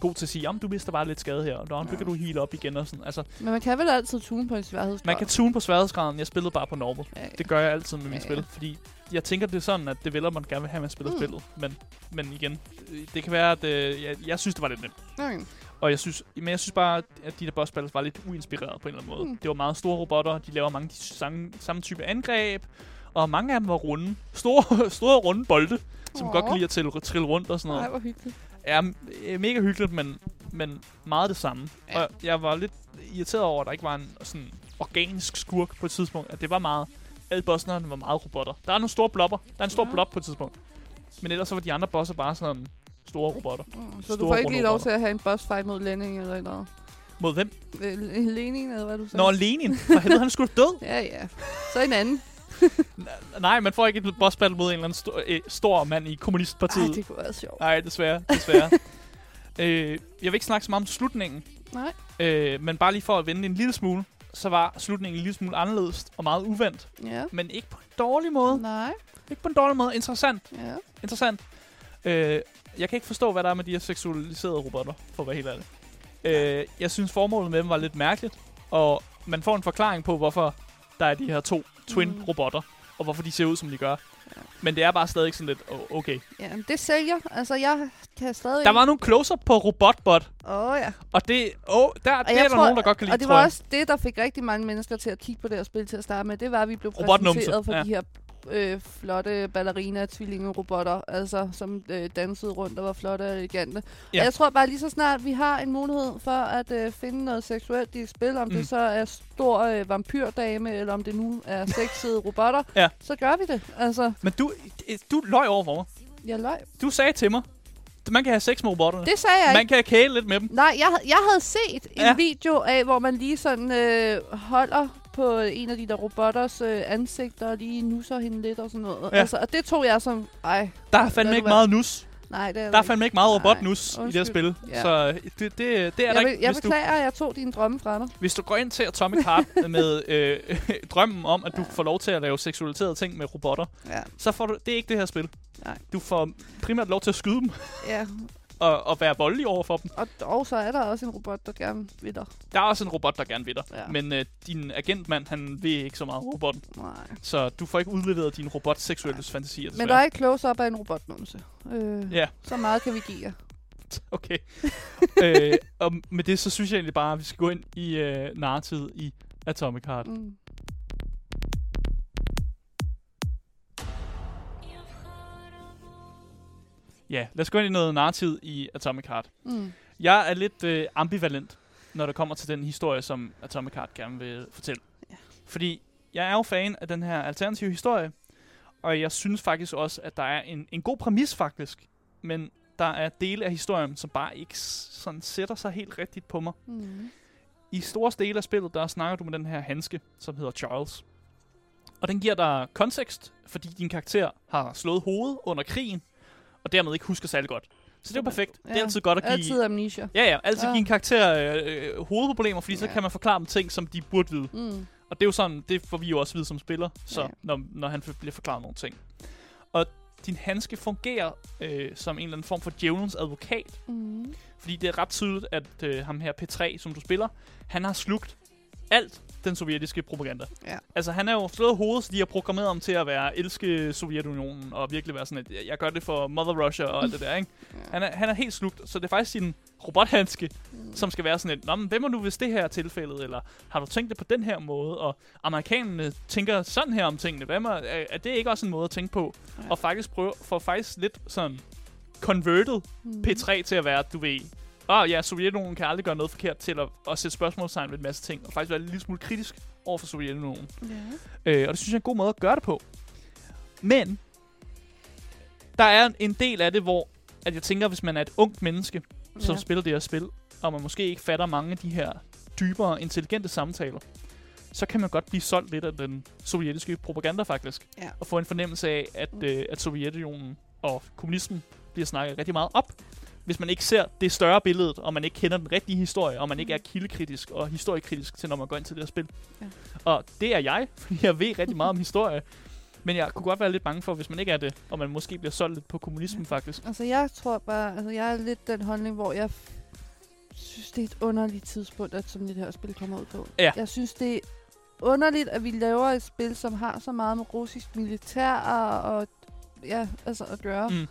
god til at sige, om du mister bare lidt skade her, og nu Ja. kan du heal op igen og sådan. Altså, Men man kan vel altid tune på en sværhedsgrad? man kan tune på sværhedsgraden. Jeg spillede bare på normal. Ja, ja. Det gør jeg altid med mine Ja, ja. spil, fordi jeg tænker, det er sådan, at det vælger man gerne vil have, at man spiller Mm. spillet. Men, men igen, det kan være, at øh, jeg, jeg synes, det var lidt nemt. Okay. Og jeg synes, men jeg synes bare, at de der boss battles var lidt uinspireret på en eller anden måde. Mm. Det var meget store robotter, de laver mange de samme, samme type angreb, og mange af dem var runde. Store, store runde bolde, som godt kan lide at trille, trille rundt og sådan noget. Nej, hvor hyggeligt. Er øh, mega hyggeligt, men, men meget det samme. Ja. Og jeg var lidt irriteret over, at der ikke var en sådan organisk skurk på et tidspunkt. At det var meget... Alle bosserne var meget robotter. Der er nogle store blobber. Der er en stor Ja. blob på et tidspunkt. Men ellers så var de andre bosser bare sådan store robotter. Mm, så Store du får ikke lige lov robotter. til at have en boss fight mod Lenning eller noget? Mod hvem? Lenin, eller hvad du sagde? Nå, Lenin. For helvede, han skulle død. Ja, ja. Så en anden. Nej, man får ikke et boss battle mod en eller anden stor, øh, stor mand i kommunistpartiet. Ej, det kunne være sjovt. Nej, desværre. desværre. øh, jeg vil ikke snakke så meget om slutningen. Nej. Øh, men bare lige for at vende en lille smule, så var slutningen en lille smule anderledes og meget uventet. Ja. Men ikke på en dårlig måde. Nej. Ikke på en dårlig måde. Interessant. Ja. Interessant. Øh, jeg kan ikke forstå, hvad der er med de her seksualiserede robotter, for at være helt ærlig. Øh, jeg synes, formålet med dem var lidt mærkeligt. Og man får en forklaring på, hvorfor der er de her to twin-robotter. Og hvorfor de ser ud, som de gør. Ja. Men det er bare stadig sådan lidt, oh, okay. Ja, det sælger. Altså, jeg kan stadig... Der var nogle close på Robotbot. Åh, oh, ja. Og det, oh, der, det jeg er der tror- nogen, der godt kan lide, Og det var også det, der fik rigtig mange mennesker til at kigge på det her spil til at starte med. Det var, at vi blev præsenteret for ja. de her øh, flotte ballerina robotter altså som øh, dansede rundt og var flotte og elegante. Ja. Og jeg tror bare lige så snart vi har en mulighed for at øh, finde noget seksuelt i et spil, om mm. Det så er stor øh, vampyrdame, eller om det nu er sexede robotter, Ja. så gør vi det. Altså, Men du, du løj over for mig. jeg løg. Du sagde til mig, man kan have sex med robotterne. Det sagde jeg ikke. Man kan kæle lidt med dem. Nej, jeg, jeg havde set en Ja. video af, hvor man lige sådan øh, holder på en af de der robotters øh, ansigter og lige nusser hende lidt og sådan noget. Ja. Altså, og det tog jeg som, ej, Der er fandme ikke meget nus. nej, det er Der er fandme ikke meget robotnus i det her spil. Ja. Så øh, det, det, det er der jeg, ikke. jeg beklager, at jeg tog dine drømme fra dig. hvis du går ind til Atomic Heart med øh, drømmen om, at du får lov til at lave seksualiserede ting med robotter, Ja. så får du... Det er ikke det her spil. Nej. Du får primært lov til at skyde dem ja. og, og være voldelig over for dem. Og, og så er der også en robot, der gerne vil dig. Der er også en robot, der gerne vil dig. Ja. Men øh, din agentmand, han vil ikke så meget robotten. Nej. Så du får ikke udleveret dine robot-seksuelle fantasier, Men der desværre. er ikke close-up af en robotnumse. Øh, Ja, Så meget kan vi give jer. okay. øh, og med det, så synes jeg egentlig bare, at vi skal gå ind i øh, narrativet i Atomic Heart. Mm. Ja, lad os gå ind i noget narrativ i Atomic Heart. Mm. Jeg er lidt øh, ambivalent, når det kommer til den historie, som Atomic Heart gerne vil fortælle. Ja. Fordi jeg er jo fan af den her alternative historie, og jeg synes faktisk også, at der er en, en god præmis faktisk, men der er dele af historien, som bare ikke sådan sætter sig helt rigtigt på mig. Mm. I store dele af spillet, der snakker du med den her handske, som hedder Charles. Og den giver dig kontekst, fordi din karakter har slået hovedet under krigen, og dermed ikke husker særlig godt. Så det er jo perfekt. Det er Ja, altid godt at give... Altid amnesia. Ja, ja. Altid Ja. give en karakter øh, øh, hovedproblemer, fordi så Ja. kan man forklare dem ting, som de burde vide. Mm. Og det er jo sådan, det får vi jo også vide som spiller, så Ja. når, når han bliver forklaret nogle ting. Og din handske fungerer øh, som en eller anden form for djævelens advokat, Mm. fordi det er ret tydeligt, at øh, ham her P3, som du spiller, han har slugt alt den sovjetiske propaganda. Ja. Altså, han er jo slået hovedet, så de har programmeret ham til at være elske Sovjetunionen, og virkelig være sådan, at jeg gør det for Mother Russia og alt det der, ikke? Ja. Han er, han er helt slugt, så det er faktisk sin robothandske, Mm. som skal være sådan et, Nå, men hvem er nu, hvis det her er tilfældet, eller har du tænkt det på den her måde, og amerikanerne tænker sådan her om tingene, hvad er, er, er det ikke også en måde at tænke på? Ja. Og faktisk prøve, for faktisk lidt sådan converted Mm. P3 til at være, du ved, åh oh, ja, Sovjetunionen kan aldrig gøre noget forkert til at, at sætte spørgsmålstegn ved en masse ting, og faktisk være en lille smule kritisk over for Sovjetunionen. Ja. Øh, og det synes jeg er en god måde at gøre det på. Men, der er en del af det, hvor at jeg tænker, hvis man er et ungt menneske, som Ja. spiller det her spil, og man måske ikke fatter mange af de her dybere, intelligente samtaler, så kan man godt blive solgt lidt af den sovjetiske propaganda faktisk. Ja. Og få en fornemmelse af, at, øh, at Sovjetunionen og kommunismen bliver snakket rigtig meget op. Hvis man ikke ser det større billede, og man ikke kender den rigtige historie, og man ikke er kildekritisk og historiekritisk til, når man går ind til det her spil. Ja. Og det er jeg, fordi jeg ved rigtig meget om historie. Men jeg kunne godt være lidt bange for, hvis man ikke er det, og man måske bliver solgt lidt på kommunismen Ja. faktisk. Altså, jeg tror bare, altså, jeg er lidt den holdning, hvor jeg synes, det er et underligt tidspunkt, at sådan det her spil kommer ud på. Ja. Jeg synes, det er underligt, at vi laver et spil, som har så meget med russisk militær og, ja, altså at gøre. Mm.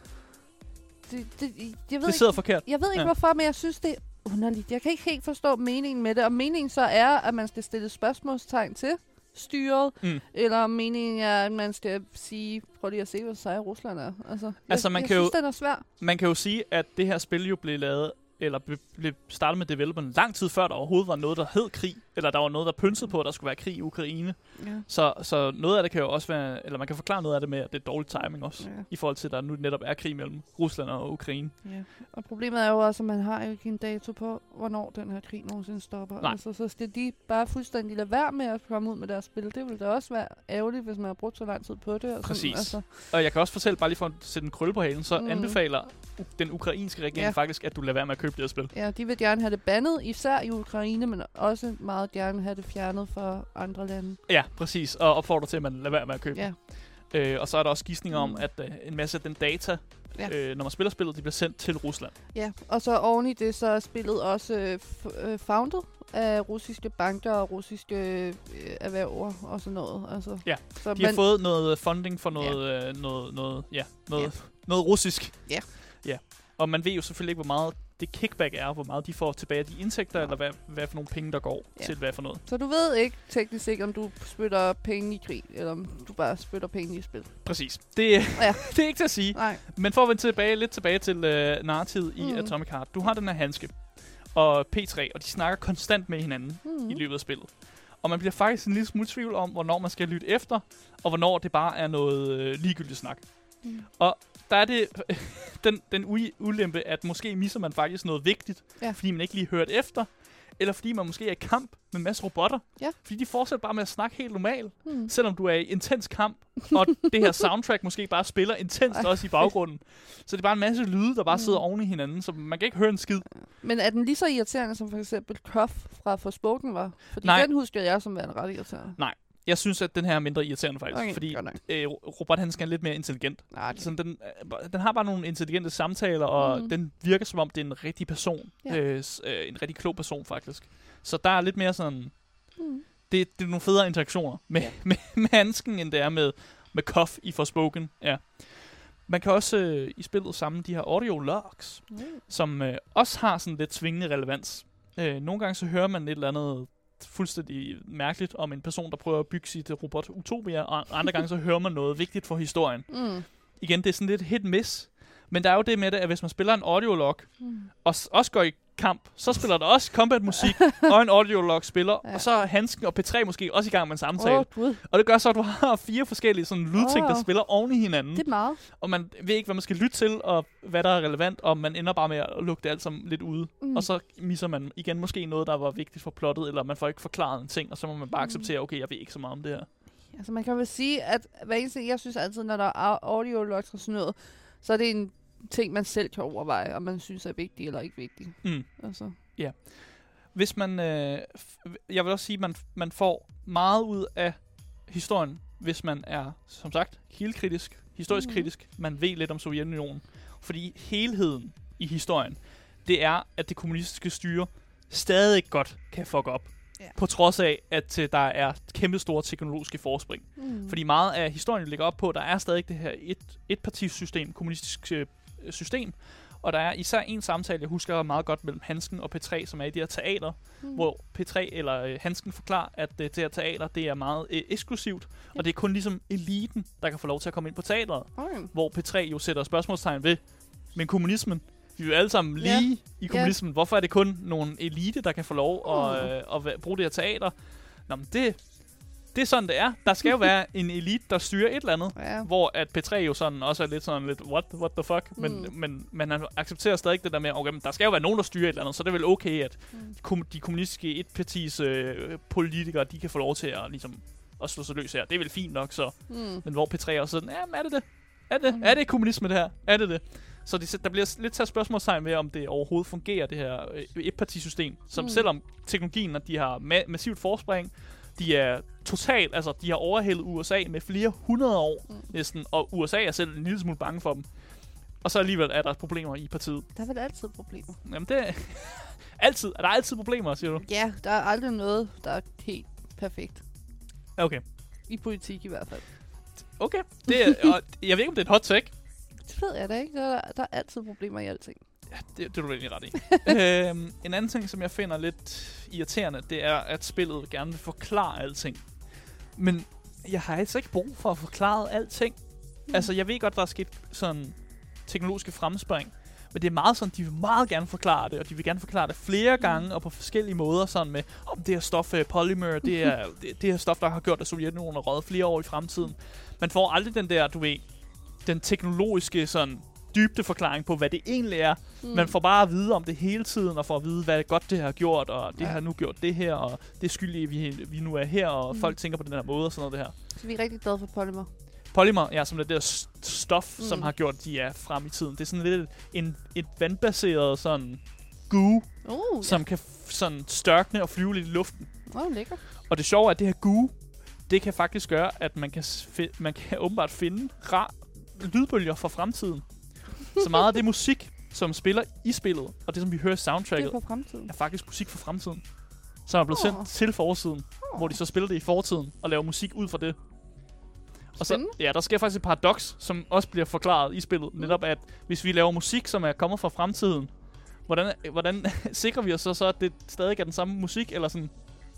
Det, det, jeg ved Det sidder ikke, forkert. jeg ved ikke Ja. hvorfor, men jeg synes, det er underligt. Jeg kan ikke helt forstå meningen med det, og meningen så er, at man skal stille spørgsmålstegn til styret, Mm. eller meningen er, at man skal sige, prøv lige at se, hvor sej Rusland er. Altså, jeg, Altså, man jeg kan synes, jo- den er svær. Man kan jo sige, at det her spil jo blev lavet, eller ble- blev startet med developeren lang tid før der overhovedet var noget, der hed krig, eller der var noget, der pynsede på, at der skulle være krig i Ukraine. Ja. Så, så noget af det kan jo også være, eller man kan forklare noget af det med, at det er dårlig timing også, Ja. i forhold til, at der nu netop er krig mellem Rusland og Ukraine. Ja. Og problemet er jo også, at man har jo ikke en dato på, hvornår den her krig nogensinde stopper. Nej. Altså, så skal de bare fuldstændig lade være med at komme ud med deres spil. Det ville da også være ærgerligt, hvis man har brugt så lang tid på det. Og Præcis. Sådan, altså. Og jeg kan også fortælle, bare lige for at sætte en krølle på halen, så Mm. anbefaler den ukrainske regering ja. faktisk, at du lader være med at købe det her spil. Ja, de vil gerne have det bandet, især i Ukraine, men også meget gerne have det fjernet fra andre lande. Ja, præcis. Og opfordrer til, at man lader være med at købe Ja. Øh, og så er der også gidsninger om, at øh, en masse af den data, Ja. øh, når man spiller spillet, de bliver sendt til Rusland. ja. Og så oven i det, så er spillet også øh, øh, founded af russiske banker og russiske øh, erhverver og sådan noget. Altså, Ja, så De har fået noget funding for noget, ja. øh, noget, noget, ja, noget, ja. noget russisk. Ja. ja. Og man ved jo selvfølgelig ikke, hvor meget det kickback er, hvor meget de får tilbage af de indtægter, Ja. eller hvad, hvad for nogle penge, der går Ja. til hvad for noget. Så du ved ikke teknisk ikke, om du spytter penge i krig, eller om du bare spytter penge i spil. Præcis. Det, Ja. det er ikke til at sige. Nej. Men for at vende tilbage, lidt tilbage til øh, narrativet i Mm. Atomic Heart. Du har den her handske og P3, og de snakker konstant med hinanden Mm. i løbet af spillet. Og man bliver faktisk en lille smule i tvivl om, hvornår man skal lytte efter, og hvornår det bare er noget øh, ligegyldigt snak. Mm. Og der er det den, den u- ulempe, at måske misser man faktisk noget vigtigt, Ja. fordi man ikke lige hørt efter, eller fordi man måske er i kamp med en masse robotter. Ja. Fordi de fortsætter bare med at snakke helt normalt, Mm. selvom du er i intens kamp, og det her soundtrack måske bare spiller intenst Ej. også i baggrunden. Så det er bare en masse lyde, der bare Mm. sidder oven i hinanden, så man kan ikke høre en skid. Men er den lige så irriterende, som for eksempel Cuff fra Forspoken var? Fordi Nej. den husker jeg som værende ret irriterende. Jeg synes, at den her er mindre irriterende faktisk, Okay, fordi øh, Robert Hansen er lidt mere intelligent. Nej, det, Sådan, den, øh, den har bare nogle intelligente samtaler, og Mhm. den virker som om, det er en rigtig person. Ja. Øh, øh, en rigtig klog person, faktisk. Så der er lidt mere sådan... mm. Det, det er nogle federe interaktioner med, Ja. med, med handsken, end det er med, med Koff i Forspoken. Ja. Man kan også øh, i spillet samle de her audio logs, Mm. som øh, også har sådan lidt svingende relevans. Øh, nogle gange så hører man et eller andet fuldstændig mærkeligt om en person, der prøver at bygge sit robot Utopia, og andre gange så hører man noget vigtigt for historien. Mm. Igen, det er sådan lidt hit miss. Men der er jo det med det, at hvis man spiller en audiolog, Mm. og s- også går i kamp, så spiller der også combat-musik, og en audiolog spiller, Ja. og så er Hansken og P3 måske også i gang med en samtale. Oh. Og det gør så, at du har fire forskellige sådan lydting, der Åh. spiller oven i hinanden. Det er meget. Og man ved ikke, hvad man skal lytte til, og hvad der er relevant, og man ender bare med at lukke det alt sammen lidt ude. Mm. Og så misser man igen måske noget, der var vigtigt for plottet, eller man får ikke forklaret en ting, og så må man bare Mm. acceptere, okay, jeg ved ikke så meget om det her. Altså man kan vel sige, at hver eneste, jeg synes altid, når der er audio logs og sådan noget, så er det en ting, man selv kan overveje, om man synes er vigtig eller ikke vigtig. Mm. Altså. Hvis man, øh, jeg vil også sige, at man, man får meget ud af historien, hvis man er, som sagt, kildekritisk, historisk Mhm. kritisk, man ved lidt om Sovjetunionen. Fordi helheden i historien, det er, at det kommunistiske styre stadig godt kan fuck op. Ja. På trods af, at øh, der er kæmpe store teknologiske forspring. Mm. Fordi meget af historien ligger op på, at der er stadig det her et, etpartisystem, kommunistisk øh, system. Og der er især en samtale, jeg husker meget godt mellem Hansken og P3, som er i det her teater, Mm. mm. hvor P3 eller øh, Hansken forklarer, at øh, det her teater, det er meget øh, eksklusivt, ja. og det er kun ligesom eliten, der kan få lov til at komme ind på teateret. Okay. Hvor P3 jo sætter spørgsmålstegn ved, men kommunismen, vi er jo alle sammen lige i kommunismen. Hvorfor er det kun nogle elite, der kan få lov at, Mm. øh, at bruge det her teater? Nå, men det, det er sådan, det er. Der skal jo være en elite, der styrer et eller andet. Ja. Hvor at P3 jo sådan også er lidt sådan lidt, what, what the fuck? Men, Mm. men, men han accepterer stadig det der med, okay, men der skal jo være nogen, der styrer et eller andet, så det er vel okay, at Mm. de kommunistiske etpartis øh, politikere, de kan få lov til at, ligesom, at slå sig løs her. Det er vel fint nok, så. Mm. Men hvor P3 er også sådan, ja, er det det? Er det, Mm. er det kommunisme, det her? Er det det? Så det, der bliver lidt taget spørgsmålstegn ved, om det overhovedet fungerer, det her øh, etpartisystem. Som mm. selvom teknologien, at de har ma- massivt forspring, de er totalt, altså de har overhældet USA med flere hundrede år Mm. næsten, og USA er selv en lille smule bange for dem. Og så alligevel er der problemer i partiet. Der er vel altid problemer. Jamen det altid, er der altid problemer, siger du? Ja, der er aldrig noget, der er helt perfekt. Okay. I politik i hvert fald. Okay. Det er, og jeg ved ikke, om det er et hot take. Det ved jeg da ikke. Der er, der er altid problemer i alting. Ja, det, det er du egentlig ret i. øhm, en anden ting, som jeg finder lidt irriterende, det er, at spillet gerne vil forklare alting. Men jeg har altså ikke brug for at forklare alting. Mm. Altså, jeg ved godt, der er sket sådan teknologiske fremspring. Men det er meget sådan, de vil meget gerne forklare det, og de vil gerne forklare det flere gange, og på forskellige måder, sådan med, om det her stof, uh, polymer, det er det, det her stof, der har gjort, at Sovjetunionen er røget flere år i fremtiden. Man får aldrig den der, du ved, den teknologiske sådan dybde forklaring på, hvad det egentlig er. Mm. Man får bare at vide om det hele tiden, og får at vide, hvad godt det har gjort, og det Ja. har nu gjort det her, og det er skyld i, at vi, vi nu er her, og Mm. folk tænker på den her måde, og sådan noget det her. Så vi er rigtig glade for polymer. Polymer, ja, som det der stof, mm. som har gjort, at de er frem i tiden. Det er sådan lidt en, et vandbaseret sådan goo, Uh, som kan f- sådan størkne og flyve lidt i luften. ja. oh, lækker. Og det sjove er, at det her goo, det kan faktisk gøre, at man kan, man kan åbenbart finde rar lydbølger fra fremtiden. Så meget af det musik, som spiller i spillet, og det som vi hører i Det soundtracket, er på fremtiden. er faktisk musik fra fremtiden. Som er blevet sendt Åh. til forsiden, hvor de så spiller det i fortiden og laver musik ud fra det. Og så, ja, der sker faktisk et paradoks, som også bliver forklaret i spillet. Mm. Netop at hvis vi laver musik, som er kommet fra fremtiden, hvordan, hvordan sikrer vi os så, så, at det stadig er den samme musik, eller sådan,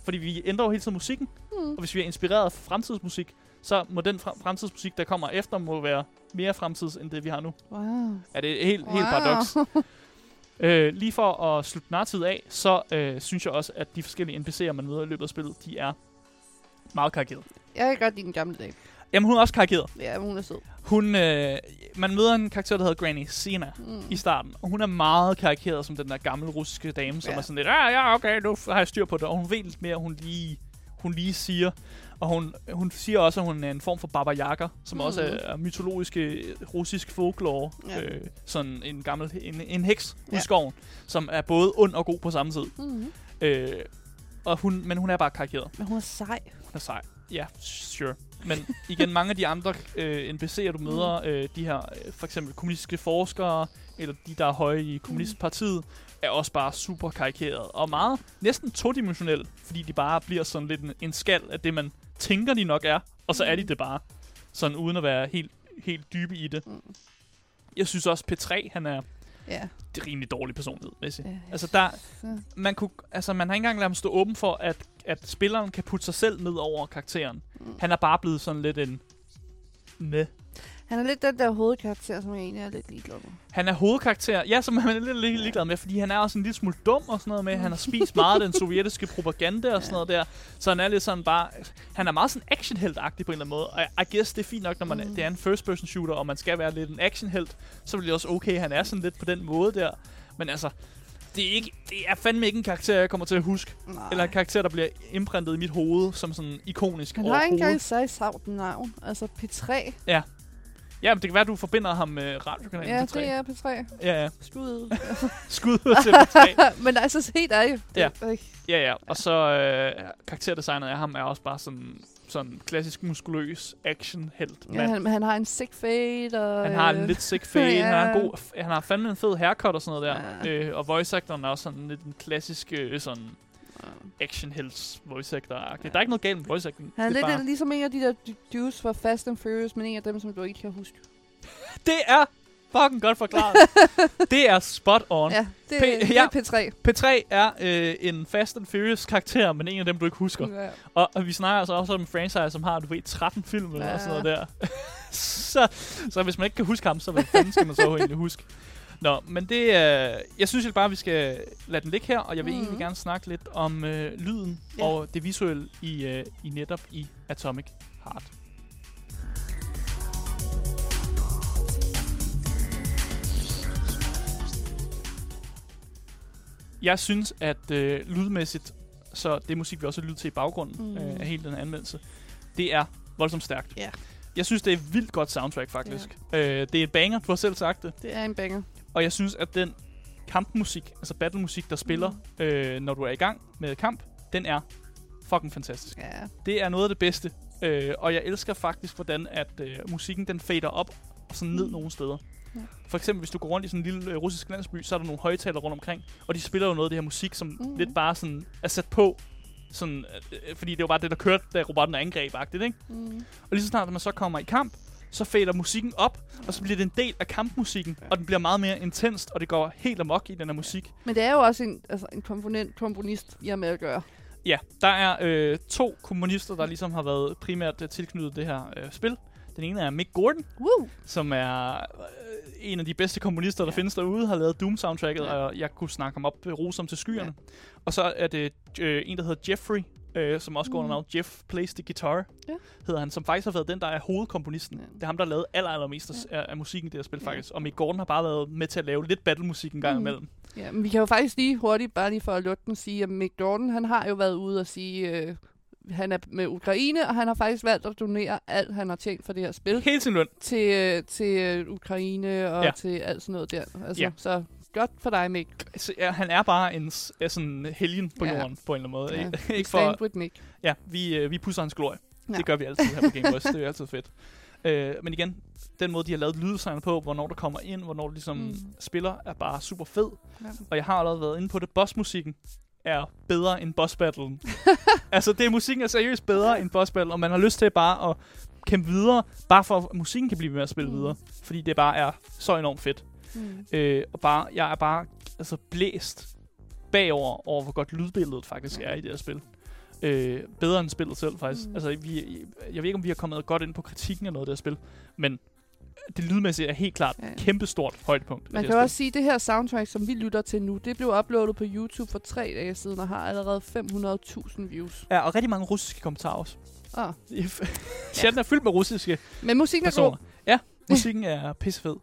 fordi vi ændrer jo hele tiden musikken, Mm. og hvis vi er inspireret af fremtidsmusik, så må den fre- fremtidsmusik, der kommer efter, må være mere fremtids, end det vi har nu. Wow. Ja, det er helt, wow. helt paradoks. Øh, lige for at slutte nartid af, så øh, synes jeg også, at de forskellige NPC'er, man møder i løbet af spillet, de er meget karikeret. Jeg kan godt lide den gamle dag. Jamen, hun er også karikeret. Ja, hun er sød. Hun, øh, man møder en karakter, der hedder Granny Sina Mm. i starten, og hun er meget karikeret som den der gamle russiske dame, som Ja. er sådan lidt, ja, ja, okay, nu har jeg styr på det, og hun ved lidt mere, hun lige, hun lige siger. Og hun, hun siger også, at hun er en form for Baba Yaga, som mm. også Mhm. er, er mytologiske russisk folklore. Ja. Øh, sådan en gammel, en, en heks Ja. i skoven, som er både ond og god på samme tid. Mm. Øh, og hun, men hun er bare karikeret. Men hun er sej. Hun er sej. Ja, sure. Men igen, mange af de andre øh, NPC'er, du møder, øh, de her øh, for eksempel kommunistiske forskere, eller de, der er høje i kommunistpartiet, er også bare super karikeret. Og meget, næsten todimensionelle, fordi de bare bliver sådan lidt en, en skal af det, man tænker, de nok er. Og så er de Mhm. det bare. Sådan uden at være helt, helt dybe i det. Mm. Jeg synes også, P3, han er Ja. det er rimelig dårlig personlighed, sige. ja. Altså, der, man, kunne, altså, man har ikke engang ladet ham stå åben for, at, at spilleren kan putte sig selv ned over karakteren. Mm. Han er bare blevet sådan lidt en... Med. Han er lidt den der hovedkarakter, som jeg egentlig er lidt ligeglad med. Han er hovedkarakter, ja, som man er lidt lig- ligeglad med, fordi han er også en lille smule dum og sådan noget med. Han har spist meget af den sovjetiske propaganda og sådan noget der. Så han er lidt sådan bare... Han er meget sådan actionhelt-agtig på en eller anden måde. Og I guess, det er fint nok, når man, Mm. det er en first-person shooter, og man skal være lidt en actionhelt. Så bliver det også okay, han er sådan lidt på den måde der. Men altså, det er, ikke, det er fandme ikke en karakter, jeg kommer til at huske. Nej. Eller en karakter, der bliver imprintet i mit hoved som sådan ikonisk han har ikke engang særlig savt navn. Altså P3. Ja, men det kan være, du forbinder ham med radiokanalen Ja, P3. det er P3. Ja, ja. Skud. Skud ud til P3. Men altså, helt ærligt. Ja. Er Ja, ja. Og så øh, karakterdesignet af ham er også bare sådan, sådan klassisk muskuløs action-helt. Ja, mand. han, han har en sick fade, og... Han har en øh, lidt sick fade, ja. han, har en god, han har fandme en fed haircut og sådan noget der. Ja. Øh, og voice actoren er også sådan lidt en klassisk øh, sådan ja. Action helts voice actor. Ja. Der er ikke noget galt med voice acting. Han er lidt bare, ligesom en af de der du- dudes fra Fast and Furious, men en af dem, som du ikke kan huske. det er fucking godt forklaret. det er spot on. Ja, det, P- det ja. er P3. P3 er øh, en Fast and Furious karakter, men en af dem, du ikke husker. Ja. Og, og vi snakker altså også om en franchise, som har, du ved, 13 film eller Ja. sådan noget der. så, så hvis man ikke kan huske ham, så hvad fanden skal man så egentlig huske? Nå, men det er... jeg synes jo bare, vi skal lade den ligge her, og jeg vil Mhm. egentlig gerne snakke lidt om øh, lyden Ja. og det visuelle i, øh, i netop i Atomic Heart. Jeg synes, at øh, lydmæssigt, så det musik, vi også har lyttet til i baggrunden Mm. mm. øh, af hele den her anmeldelse, det er voldsomt stærkt. Ja. Jeg synes, det er et vildt godt soundtrack, faktisk. Øh, det er et banger, du har selv sagt det. Det er en banger. Og jeg synes, at den kampmusik, altså battlemusik, der spiller, mm. øh, når du er i gang med kamp, den er fucking fantastisk. Ja. Det er noget af det bedste. Øh, og jeg elsker faktisk, hvordan at øh, musikken den fader op og sådan ned Mm. nogle steder. Ja. For eksempel, hvis du går rundt i sådan en lille øh, russisk landsby, så er der nogle højtalere rundt omkring, og de spiller jo noget af det her musik, som mm. lidt bare sådan er sat på, sådan, øh, fordi det var bare det, der kørte, da robotten er angrebagtigt, ikke? Mm. Og lige så snart, man så kommer i kamp, så fader musikken op, og så bliver det en del af kampmusikken, Ja. og den bliver meget mere intenst, og det går helt amok i den her musik. Men det er jo også en, altså, en komponent, komponist, I har med at gøre. Ja, der er øh, to komponister, der ligesom har været primært øh, tilknyttet det her øh, spil. Den ene er Mick Gordon, Woo! som er øh, en af de bedste komponister, der Ja. findes derude, har lavet Doom-soundtracket, Ja. og jeg kunne snakke ham op, øh, rose ham til skyerne. Og så er det øh, en, der hedder Jeffrey, øh, som også går under Mm. navn Jeff Plays the Guitar, Ja. hedder han, som faktisk har været den, der er hovedkomponisten. Ja. Det er ham, der har lavet aller, allermest Ja. af, af musikken i det her spil, Ja. faktisk. Og Mick Gordon har bare været med til at lave lidt battlemusik en gang Mm. imellem. Ja, men vi kan jo faktisk lige hurtigt, bare lige for at lukke den, sige, at Mick Jordan, han har jo været ude og sige, øh, han er med Ukraine, og han har faktisk valgt at donere alt, han har tjent for det her spil, Hele sin løn. til, øh, til øh, Ukraine og ja. til alt sådan noget der. Altså, Ja. Så godt for dig, Mick. Så, ja, han er bare en er sådan helgen på Ja. jorden, på en eller anden måde. Ja. Ikke, ikke for, with Mick. ja, vi, øh, vi pusser hans glorie. Ja. Det gør vi altid her på Game Boys. det er altid fedt. Øh, men igen, den måde, de har lavet lyddesignet på, hvornår der kommer ind, hvornår det ligesom mm. Spiller, er bare super fed. Ja. Og jeg har allerede været inde på det. Bossmusikken er bedre end boss battlen. altså, det musikken er seriøst bedre end boss battle, og man har lyst til bare at kæmpe videre, bare for at musikken kan blive ved med at spille. Mm. videre. Fordi det bare er så enormt fedt. Mm. Øh, og bare, jeg er bare altså blæst bagover, over hvor godt lydbilledet faktisk er i det her spil. Øh, bedre end spillet selv, faktisk. Mm. Altså, vi, jeg ved ikke, om vi har kommet godt ind på kritikken af noget af det her spil, men det lydmæssigt er helt klart Ja. ja. kæmpestort højdepunkt. Man kan også sige, at det her soundtrack, som vi lytter til nu, det blev uploadet på YouTube for tre dage siden og har allerede 500.000 views. Ja, og rigtig mange russiske kommentarer også. Ah. Chatten er fyldt med russiske Men musikken er personer. god. Ja, musikken er pissefed.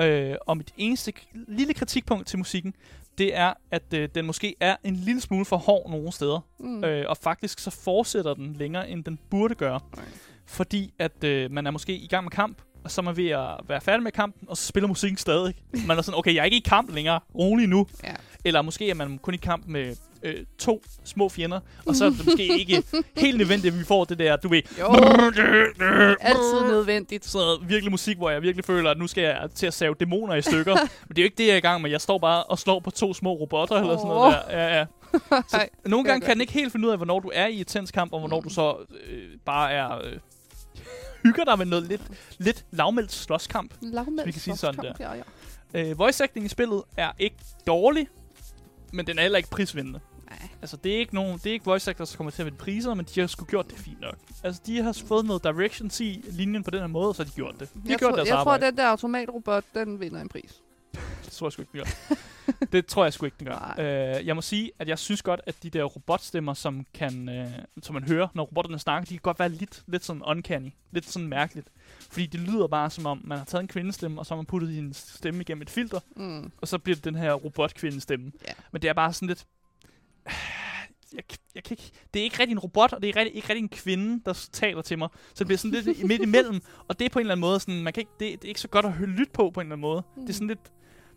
Øh, og mit eneste lille kritikpunkt til musikken, det er, at øh, den måske er en lille smule for hård nogle steder. Mm. Øh, og faktisk så fortsætter den længere, end den burde gøre. Okay. Fordi at øh, man er måske i gang med kamp, og så er man ved at være færdig med kampen, og så spiller musikken stadig. Man er sådan, okay, jeg er ikke i kamp længere, rolig nu. Ja. Eller måske er man kun i kamp med øh, to små fjender, og så er det måske ikke helt nødvendigt, at vi får det der, du ved, Jo, altid nødvendigt. sådan noget virkelig musik, hvor jeg virkelig føler, at nu skal jeg til at save dæmoner i stykker. Men det er jo ikke det, jeg er i gang med. Jeg står bare og slår på to små robotter, eller sådan noget der. Ja, ja. Så Ej, nogle kan gange kan den ikke helt finde ud af, hvornår du er i et tens kamp, og hvornår du så øh, bare er... Øh, hygger dig med noget lidt, lidt lavmældt slåskamp. Lavmældt kan sige sådan slåskamp, Ja, ja. Øh, voice acting i spillet er ikke dårlig, men den er heller ikke prisvindende. Nej. Altså, det er ikke, nogen, det er ikke voice actors, der kommer til at vinde priser, men de har sgu gjort det fint nok. Altså, de har fået noget directions i linjen på den her måde, så har de gjort det. De Jeg, gjort tror, deres jeg tror, arbejde. at den der automatrobot, den vinder en pris. Det tror jeg sgu ikke, den gør. det tror jeg sgu ikke, den gør. Nej. Øh, jeg må sige, at jeg synes godt, at de der robotstemmer, som, kan, øh, som man hører, når robotterne snakker, de kan godt være lidt, lidt sådan uncanny. Lidt sådan mærkeligt. Fordi det lyder bare som om, man har taget en kvindestemme, og så har man puttet hendes stemme igennem et filter, Mm. og så bliver det den her robotkvindestemme. Ja. Men det er bare sådan lidt... Jeg, jeg kan ikke, det er ikke rigtig en robot, og det er rigtig, ikke rigtig en kvinde, der taler til mig. Så det bliver sådan lidt midt imellem, og det er på en eller anden måde sådan, man kan ikke, det, det er ikke så godt at høre lytte på på en eller anden måde. Mm. Det er sådan lidt,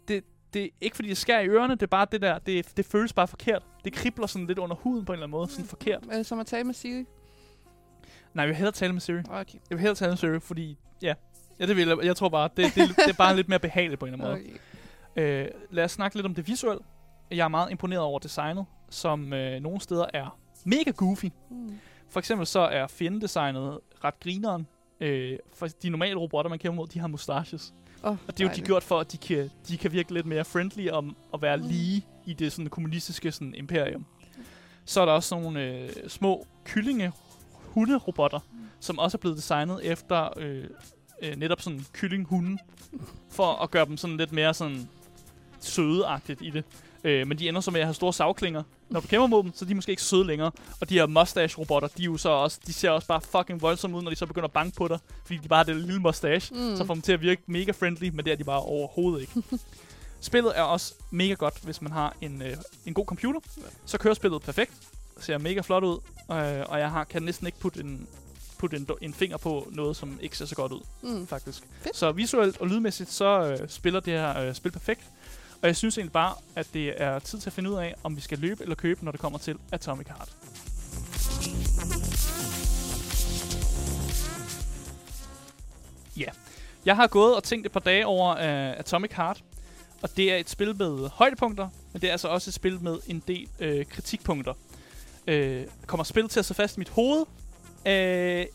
det, det er ikke fordi det skærer i ørerne, det er bare det der, det, det føles bare forkert. Det kribler sådan lidt under huden på en eller anden måde, sådan forkert. Er det som at tale med Siri? Nej, jeg vil hellere tale med Siri. Okay. Jeg vil hellere tale med Siri, fordi, ja, ja det vil jeg. Jeg tror bare, det, det, det er bare lidt mere behageligt på en eller anden måde. okay. Øh, lad os snakke lidt om det visuelle. Jeg er meget imponeret over designet, som øh, nogle steder er mega goofy. Mm. For eksempel så er fjendedesignet ret grineren. Øh, for de normale robotter, man kæmper mod, de har mustaches. Oh, Og det er jo de gjort for, at de kan, de kan virke lidt mere friendly om at være Mm. lige i det sådan kommunistiske sådan, imperium. Så er der også nogle øh, små kyllinge hunderobotter, som også er blevet designet efter øh, øh, netop sådan kyllinghunden, for at gøre dem sådan lidt mere sådan sødeagtigt i det. Øh, men de ender så med at have store savklinger. Når du kæmper mod dem, så er de måske ikke søde længere. Og de her mustache-robotter, de, er jo så også, de ser også bare fucking voldsomme ud, når de så begynder at banke på dig. Fordi de bare har det lille mustache. Mm. Så får dem til at virke mega friendly, men det er de bare overhovedet ikke. spillet er også mega godt, hvis man har en, øh, en god computer. Så kører spillet perfekt. Ser mega flot ud. Øh, og jeg har, kan næsten ikke putte en, putte en, en finger på noget, som ikke ser så godt ud, Mm. faktisk. Fedt. Så visuelt og lydmæssigt, så øh, spiller det her øh, spil perfekt. Og jeg synes egentlig bare, at det er tid til at finde ud af, om vi skal løbe eller købe, når det kommer til Atomic Heart. Ja. Jeg har gået og tænkt et par dage over uh, Atomic Heart. Og det er et spil med højdepunkter, men det er altså også et spil med en del øh, kritikpunkter. Øh, kommer spillet til at sidde fast i mit hoved? Øh,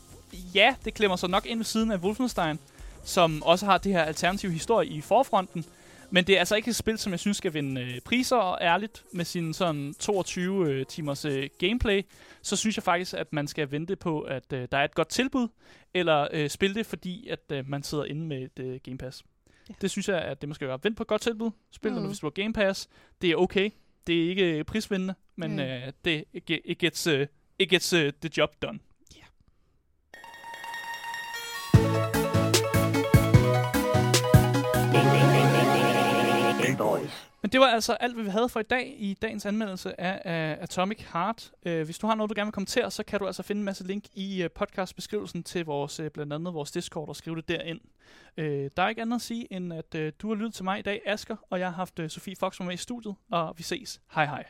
ja, det klemmer sig nok ind ved siden af Wolfenstein, som også har det her alternative historie i forfronten. Men det er altså ikke et spil, som jeg synes skal vinde øh, priser, og ærligt med sin sådan 22 øh, timers øh, gameplay, så synes jeg faktisk, at man skal vente på, at øh, der er et godt tilbud, eller øh, spille det, fordi at øh, man sidder inde med et øh, Game Pass. Ja. Det synes jeg, at det man skal gøre. Vent på et godt tilbud, spil mm. Det, hvis du har Game Pass. Det er okay. Det er ikke prisvindende, men Mm. øh, det it, ge- it gets, uh, it gets uh, the job done. Men det var altså alt, hvad vi havde for i dag i dagens anmeldelse af uh, Atomic Heart. Uh, hvis du har noget, du gerne vil kommentere, så kan du altså finde en masse link i uh, podcastbeskrivelsen til vores, uh, blandt andet vores Discord og skrive det derind. Uh, der er ikke andet at sige, end at uh, du har lyttet til mig i dag, Asker, og jeg har haft uh, Sofie Fox med i studiet, og vi ses. Hej hej.